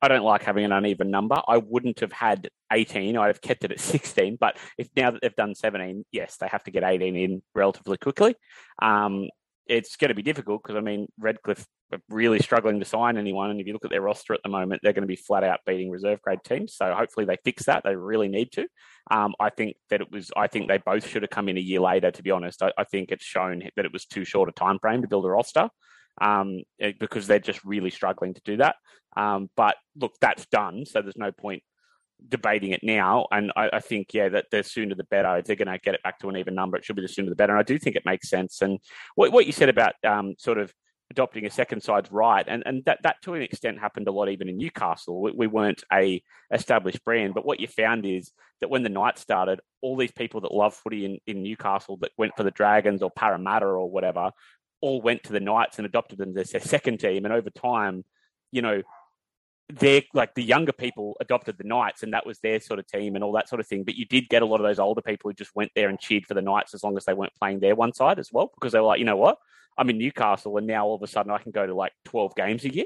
I don't like having an uneven number. I wouldn't have had 18. I'd have kept it at 16. But if now that they've done 17, yes, they have to get 18 in relatively quickly. Um, it's going to be difficult because I mean Redcliffe are really struggling to sign anyone, and if you look at their roster at the moment, they're going to be flat out beating reserve grade teams. So hopefully they fix that. They really need to. Um, I think that it was. I think they both should have come in a year later. To be honest, I, I think it's shown that it was too short a time frame to build a roster um, eh, because they're just really struggling to do that. Um, but look, that's done, so there's no point debating it now. And I, I, think, yeah, that the sooner the better. If they're going to get it back to an even number, it should be the sooner the better. And I do think it makes sense. And what, what you said about um, sort of adopting a second side's right, and, and that, that to an extent happened a lot even in Newcastle. We, we weren't a established brand, but what you found is that when the night started, all these people that love footy in, in Newcastle that went for the Dragons or Parramatta or whatever all went to the Knights and adopted them as their second team. And over time, you know, they're like the younger people adopted the Knights and that was their sort of team and all that sort of thing. But you did get a lot of those older people who just went there and cheered for the Knights as long as they weren't playing their one side as well, because they were like, you know what? I'm in Newcastle and now all of a sudden I can go to like 12 games a year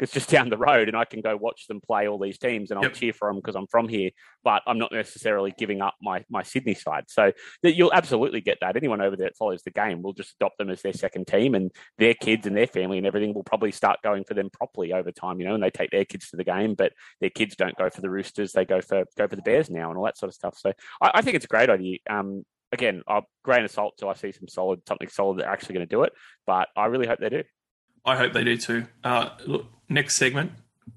it's just (laughs) down the road and I can go watch them play all these teams and I'll yep. cheer for them because I'm from here, but I'm not necessarily giving up my, my Sydney side. So you'll absolutely get that. Anyone over there that follows the game will just adopt them as their second team and their kids and their family and everything will probably start going for them properly over time, you know, and they take their kids to the game, but their kids don't go for the Roosters. They go for, go for the Bears now and all that sort of stuff. So I, I think it's a great idea. Um, again, a grain of salt till I see some solid, something solid that are actually going to do it, but I really hope they do. I hope they do too. Uh, look, next segment,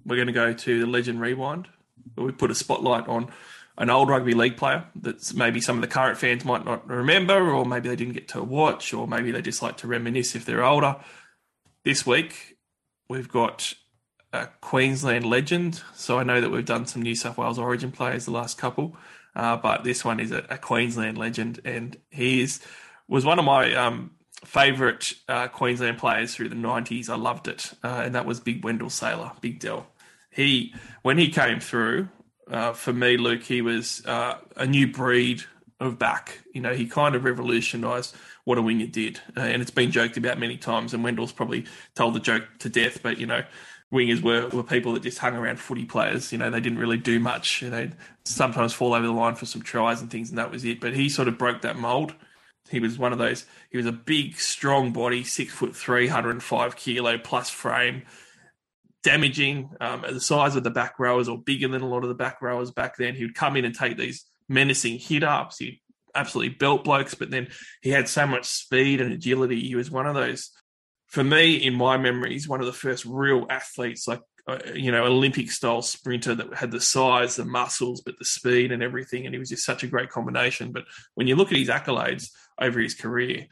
we're going to go to the Legend Rewind, where we put a spotlight on an old rugby league player that maybe some of the current fans might not remember, or maybe they didn't get to watch, or maybe they just like to reminisce if they're older. This week, we've got a Queensland legend. So I know that we've done some New South Wales Origin players the last couple, uh, but this one is a, a, Queensland legend, and he is was one of my um, favourite uh, Queensland players through the '90s. I loved it, uh, and that was Big Wendell Sailor, Big Dell. He when he came through, uh, for me, Luke, he was uh, a new breed of back. You know, he kind of revolutionised what a winger did, uh, and it's been joked about many times. And Wendell's probably told the joke to death, but you know. Wingers were, were people that just hung around footy players. You know, they didn't really do much. You know, sometimes fall over the line for some tries and things, and that was it. But he sort of broke that mold he was one of those. He was a big, strong body, six foot three, hundred and five kilo plus frame, damaging. Um, the size of the back rowers, or bigger than a lot of the back rowers back then. He would come in and take these menacing hit ups. He absolutely belt blokes, but then he had so much speed and agility. He was one of those. For me, in my memories, one of the first real athletes, like uh, you know, Olympic style sprinter that had the size, the muscles, but the speed and everything. And he was just such a great combination. But when you look at his accolades over his career,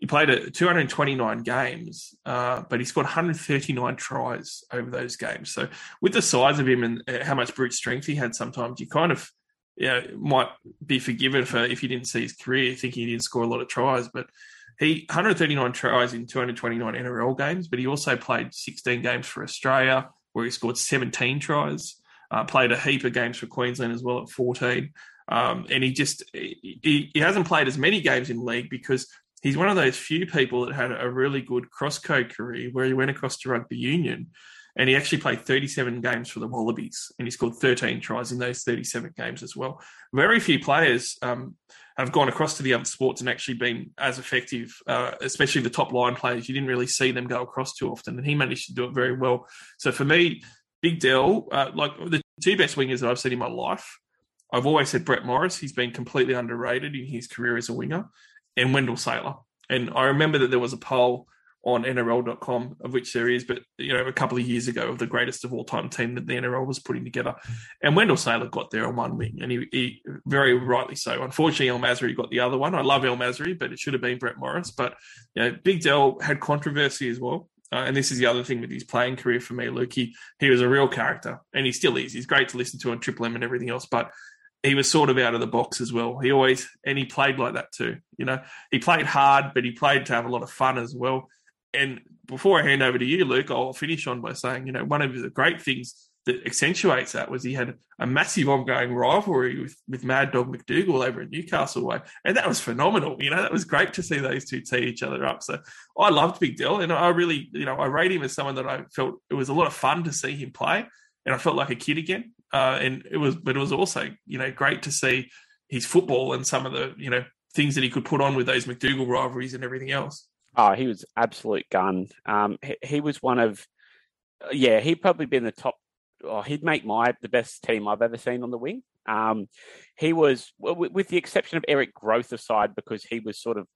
he played a 229 games, uh, but he scored 139 tries over those games. So with the size of him and uh, how much brute strength he had, sometimes you kind of you know, might be forgiven for if you didn't see his career, thinking he didn't score a lot of tries. But he 139 tries in 229 NRL games, but he also played 16 games for Australia, where he scored 17 tries. Uh, played a heap of games for Queensland as well at 14. Um, and he just he, he hasn't played as many games in league because he's one of those few people that had a really good cross code career where he went across to rugby union and he actually played 37 games for the Wallabies and he scored 13 tries in those 37 games as well. Very few players um, have gone across to the other sports and actually been as effective, uh, especially the top line players. You didn't really see them go across too often, and he managed to do it very well. So for me, Big Dell, uh, like the two best wingers that I've seen in my life, I've always said Brett Morris. He's been completely underrated in his career as a winger, and Wendell Sailor. And I remember that there was a poll on NRL.com, of which there is, but you know, a couple of years ago of the greatest of all time team that the NRL was putting together. And Wendell Sailor got there on one wing, and he, he very rightly so. Unfortunately, El Masri got the other one. I love El Masri, but it should have been Brett Morris. But you know, Big Dell had controversy as well. Uh, and this is the other thing with his playing career for me, Luke. He, he was a real character, and he still is. He's great to listen to on Triple M and everything else, but he was sort of out of the box as well. He always and he played like that too. You know, he played hard, but he played to have a lot of fun as well and before I hand over to you, Luke, I'll finish on by saying, you know, one of the great things that accentuates that was he had a massive ongoing rivalry with, with Mad Dog MacDougall over in Newcastle way. And that was phenomenal. You know, that was great to see those two tee each other up. So I loved Big Dell and I really, you know, I rate him as someone that I felt it was a lot of fun to see him play. and I felt like a kid again. Uh, and it was, but it was also, you know, great to see his football and some of the, you know, things that he could put on with those MacDougall rivalries and everything else. Oh, he was absolute gun. Um, he, he was one of, yeah, he'd probably been the top. Oh, he'd make my the best team I've ever seen on the wing. Um, he was, with, the exception of Eric Grothe aside, because he was sort of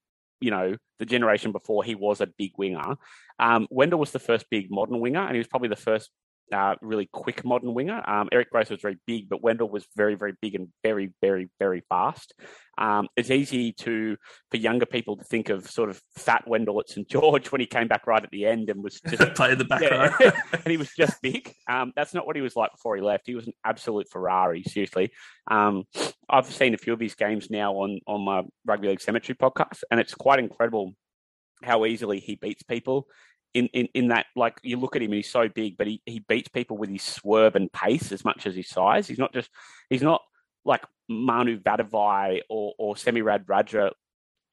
you know, the generation before he was a big winger. Um, Wendell was the first big modern winger, and he was probably the first uh, really quick modern winger. Um, Eric Grothe was very big, but Wendell was very, very big and very, very, very fast. Um, it's easy to for younger people to think of sort of fat Wendell at St George (laughs) when he came back right at the end and was (laughs) just played the back yeah, row, (laughs) and he was just big. Um, that's not what he was like before he left. He was an absolute Ferrari. Seriously, um, I've seen a few of his games now on on my Rugby League Cemetery podcast, and it's quite incredible how easily he beats people in, in, in that, like you look at him and he's so big, but he, he beats people with his swerve and pace as much as his size. He's not just, he's not like Manu Vatuvei or, or Semi Radradra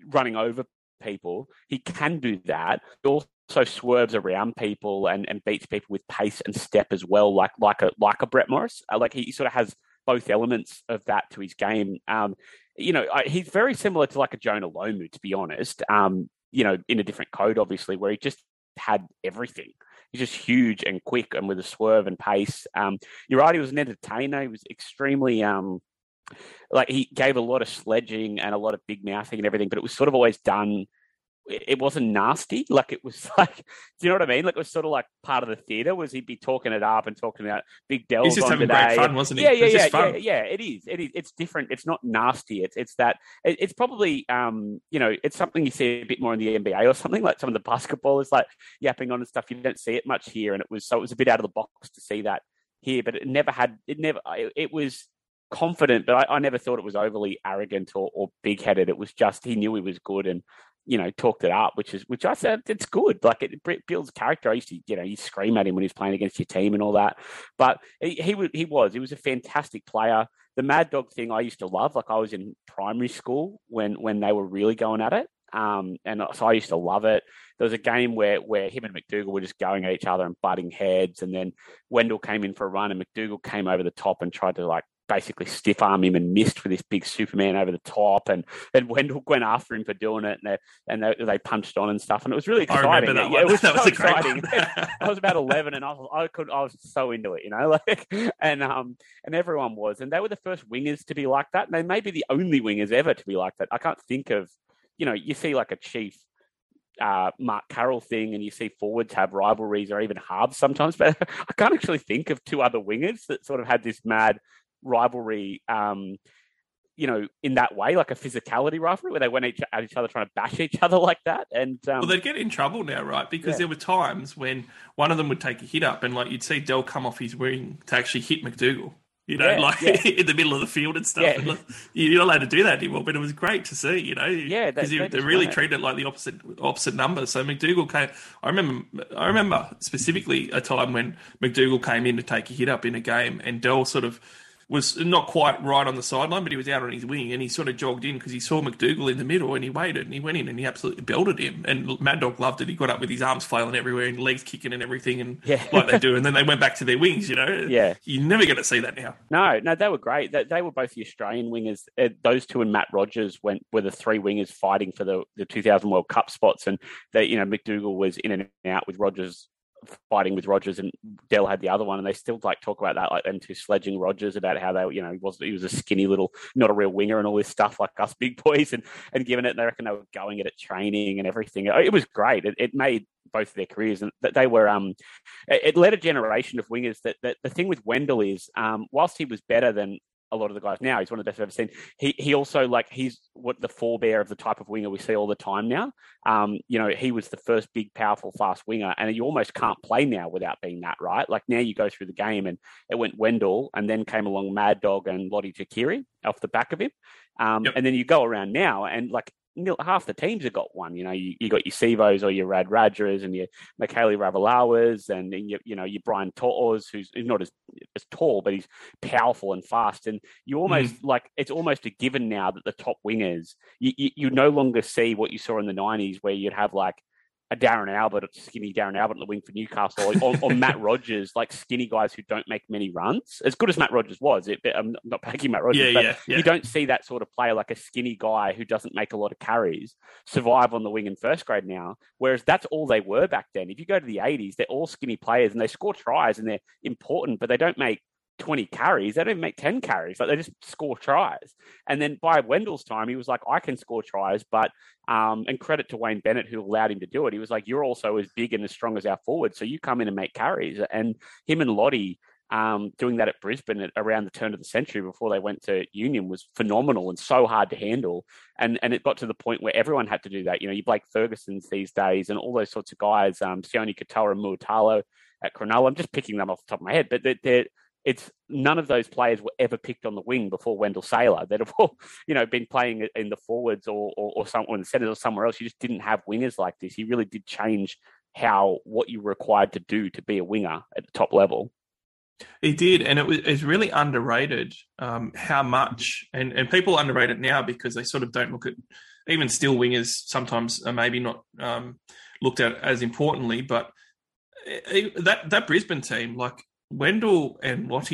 running over people. He can do that. He also swerves around people and, and beats people with pace and step as well, like like a like a Brett Morris. Uh, like he sort of has both elements of that to his game. Um, you know, I, he's very similar to like a Jonah Lomu, to be honest. Um, you know, in a different code, obviously, where he just had everything. He's just huge and quick and with a swerve and pace. Um, you're right, he was an entertainer. He was extremely um, like he gave a lot of sledging and a lot of big mouthing and everything, but it was sort of always done it wasn't nasty. (laughs) Like it was like, do you know what I mean? Like it was sort of like part of the theatre. Was he'd be talking it up and talking about big Dells He's just on having today. great fun, wasn't he? Yeah, It yeah, yeah, yeah, yeah. It is. It is. It's different. It's not nasty. It's it's that. It, it's probably um you know it's something you see a bit more in the NBA or something like some of the basketballers like yapping on and stuff. You don't see it much here, and it was so it was a bit out of the box to see that here, but it never had. It never. It, it was confident, but I, I never thought it was overly arrogant or, or big headed. It was just he knew he was good and you know talked it up, which is which I said it's good. Like it, it builds character. I used to you know you scream at him when he's playing against your team and all that, but he he, he was he was a fantastic player. The Mad Dog thing I used to love. Like I was in primary school when when they were really going at it. Um, and so I used to love it. There was a game where where him and MacDougall were just going at each other and butting heads, and then Wendell came in for a run, and MacDougall came over the top and tried to like basically stiff arm him and missed with this big Superman over the top, and and Wendell went after him for doing it, and they and they, they punched on and stuff, and it was really exciting. yeah, it was (laughs) That so was exciting. (laughs) I was about eleven, and I was I could I was so into it, you know, (laughs) like and um and everyone was, and they were the first wingers to be like that, and they may be the only wingers ever to be like that. I can't think of, you know, you see like a chief uh, Mark Carroll thing, and you see forwards have rivalries or even halves sometimes. But I can't actually think of two other wingers that sort of had this mad rivalry. Um, you know, in that way, like a physicality rivalry, where they went each, at each other trying to bash each other (laughs) like that. And um, Well, they'd get in trouble now, right? Because Yeah. there were times when one of them would take a hit up, and like you'd see Dell come off his wing to actually hit MacDougall. You know, Yeah, (laughs) like yeah. (laughs) in the middle of the field and stuff. Yeah. And, like, you're not allowed to do that anymore, but it was great to see. You know, Yeah, because they they, really treated it like the opposite opposite number. So MacDougall came. I remember. I remember specifically a time when MacDougall came in to take a hit up in a game, and Dell sort of was not quite right on the sideline, but he was out on his wing and he sort of jogged in because he saw MacDougall in the middle and he waited and he went in and he absolutely belted him. And Mad Dog loved it. He got up with his arms flailing everywhere and legs kicking and everything and Yeah. (laughs) like they do. And then they went back to their wings, you know? Yeah. You're never going to see that now. No, no, they were great. They, they were both the Australian wingers. Uh, those two and Matt Rogers went were the three wingers fighting for the, the 2000 World Cup spots, and they, you know, MacDougall was in and out with Rogers, fighting with Rogers, and Dell had the other one, and they still like talk about that, like them two sledging Rogers about how they, you know, he was he was a skinny little, not a real winger, and all this stuff like us big boys, and and given it, and they reckon they were going at it training and everything. It was great. It, it made both of their careers, and that they were um, it, it led a generation of wingers. That, that the thing with Wendell is, um, whilst he was better than a lot of the guys now, he's one of the best I've ever seen. He he also like he's what the forebear of the type of winger we see all the time now. Um, you know, he was the first big, powerful, fast winger, and you almost can't play now without being that, right? Like now you go through the game, and it went Wendell, and then came along Mad Dog and Lote Tuqiri off the back of him, um, Yep. and then you go around now, and like nil- half the teams have got one. You know, you, you got your Sivos or your Rad Radras and your Mikaele Ravalawas and then you, you know your Brian To'os, who's not as as tall, but he's powerful and fast. And you hmm. almost like it's almost a given now that the top wingers you, you, you no longer see what you saw in the '90s, where you'd have like a Darren Albert, skinny Darren Albert the wing for Newcastle, or, or, Matt Rogers, like skinny guys who don't make many runs. As good as Matt Rogers was, it, I'm not backing Matt Rogers, yeah, but yeah, yeah. you don't see that sort of player like a skinny guy who doesn't make a lot of carries survive on the wing in first grade now. Whereas that's all they were back then. If you go to the 80s, they're all skinny players and they score tries and they're important, but they don't make 20 carries. They don't make 10 carries. Like they just score tries. And then by Wendell's time, he was like, I can score tries, but um, and credit to Wayne Bennett who allowed him to do it. He was like, You're also as big and as strong as our forward. So you come in and make carries. And him and Lote um, doing that at Brisbane at, around the turn of the century before they went to Union was phenomenal and so hard to handle. And and it got to the point where everyone had to do that. You know, you Blake Ferguson's these days and all those sorts of guys, um, Sione Katoa Mulitalo at Cronulla. I'm just picking them off the top of my head, but they're, they're it's none of those players were ever picked on the wing before Wendell Sailor that have all, (laughs) you know, been playing in the forwards or or, or some the centers or somewhere else. You just didn't have wingers like this. He really did change how what you were required to do to be a winger at the top level. He did, and it was it's really underrated um, how much, and, and people underrate it now because they sort of don't look at even still wingers sometimes are maybe not um, looked at as importantly, but eh, that that Brisbane team, like Wendell and Lote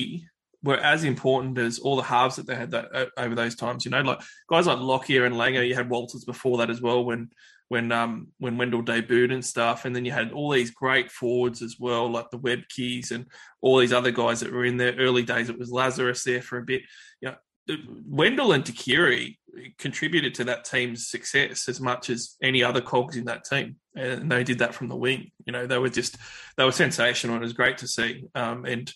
were as important as all the halves that they had that uh, over those times. You know, like guys like Lockyer and Langer. You had Walters before that as well when when um when Wendell debuted and stuff, and then you had all these great forwards as well, like the Webckes and all these other guys that were in their early days. It was Lazarus there for a bit. You know, Wendell and Tuqiri contributed to that team's success as much as any other cogs in that team, and they did that from the wing. You know, they were just they were sensational. and It was great to see. Um, and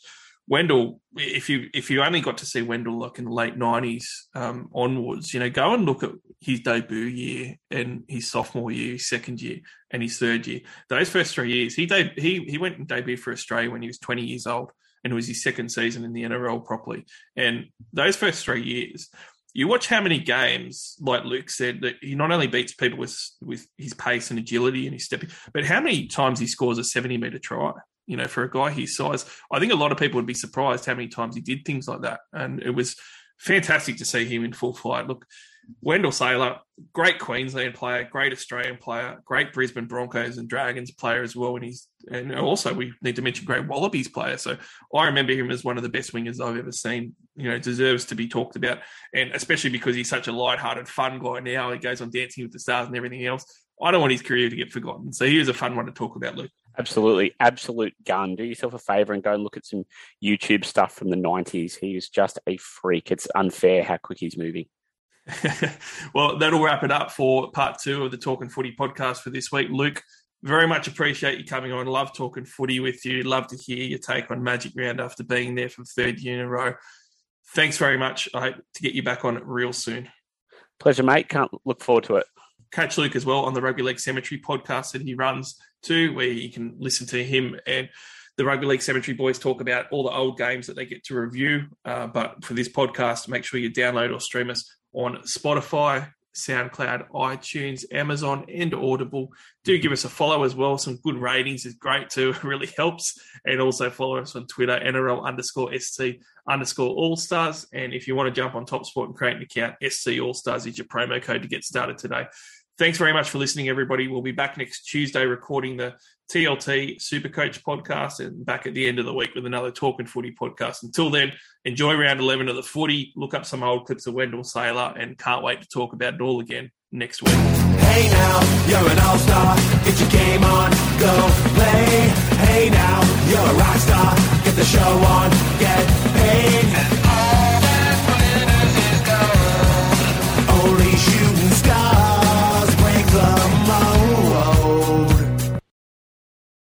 Wendell, if you if you only got to see Wendell like in the late nineties um, onwards, you know, go and look at his debut year and his sophomore year, his second year, and his third year. Those first three years, he deb- he he went and debuted for Australia when he was twenty years old, and it was his second season in the NRL properly. And those first three years, you watch how many games, like Luke said, that he not only beats people with with his pace and agility and his stepping, but how many times he scores a seventy meter try. You know, for a guy his size, I think a lot of people would be surprised how many times he did things like that, and it was fantastic to see him in full flight. Look, Wendell Sailor, great Queensland player, great Australian player, great Brisbane Broncos and Dragons player as well. And he's and also we need to mention great Wallabies player. So I remember him as one of the best wingers I've ever seen. You know, deserves to be talked about, and especially because he's such a light-hearted, fun guy. Now he goes on Dancing with the Stars and everything else. I don't want his career to get forgotten. So he was a fun one to talk about, Luke. Absolutely. Absolute gun. Do yourself a favor and go and look at some YouTube stuff from the 90s. He is just a freak. It's unfair how quick he's moving. (laughs) well, that'll wrap it up for part two of the Talking Footy podcast for this week. Luke, very much appreciate you coming on. Love talking footy with you. Love to hear your take on Magic Round after being there for the third year in a row. Thanks very much. I hope to get you back on real soon. Pleasure, mate. Can't look forward to it. Catch Luke as well on the Rugby League Cemetery podcast that he runs too, where you can listen to him and the Rugby League Cemetery boys talk about all the old games that they get to review. Uh, but for this podcast, make sure you download or stream us on Spotify, SoundCloud, iTunes, Amazon, and Audible. Do give us a follow as well. Some good ratings is great too. (laughs) It really helps. And also follow us on Twitter, NRL underscore SC underscore All Stars. And if you want to jump on Top Sport and create an account, SC All Stars is your promo code to get started today. Thanks very much for listening, everybody. We'll be back next Tuesday recording the TLT Super Coach podcast and back at the end of the week with another Talking Footy podcast. Until then, enjoy round 11 of the footy. Look up some old clips of Wendell Sailor and can't wait to talk about it all again next week. Hey now, you're an all-star. Get your game on, go play. Hey now, you're a rock star. Get the show on, get paid.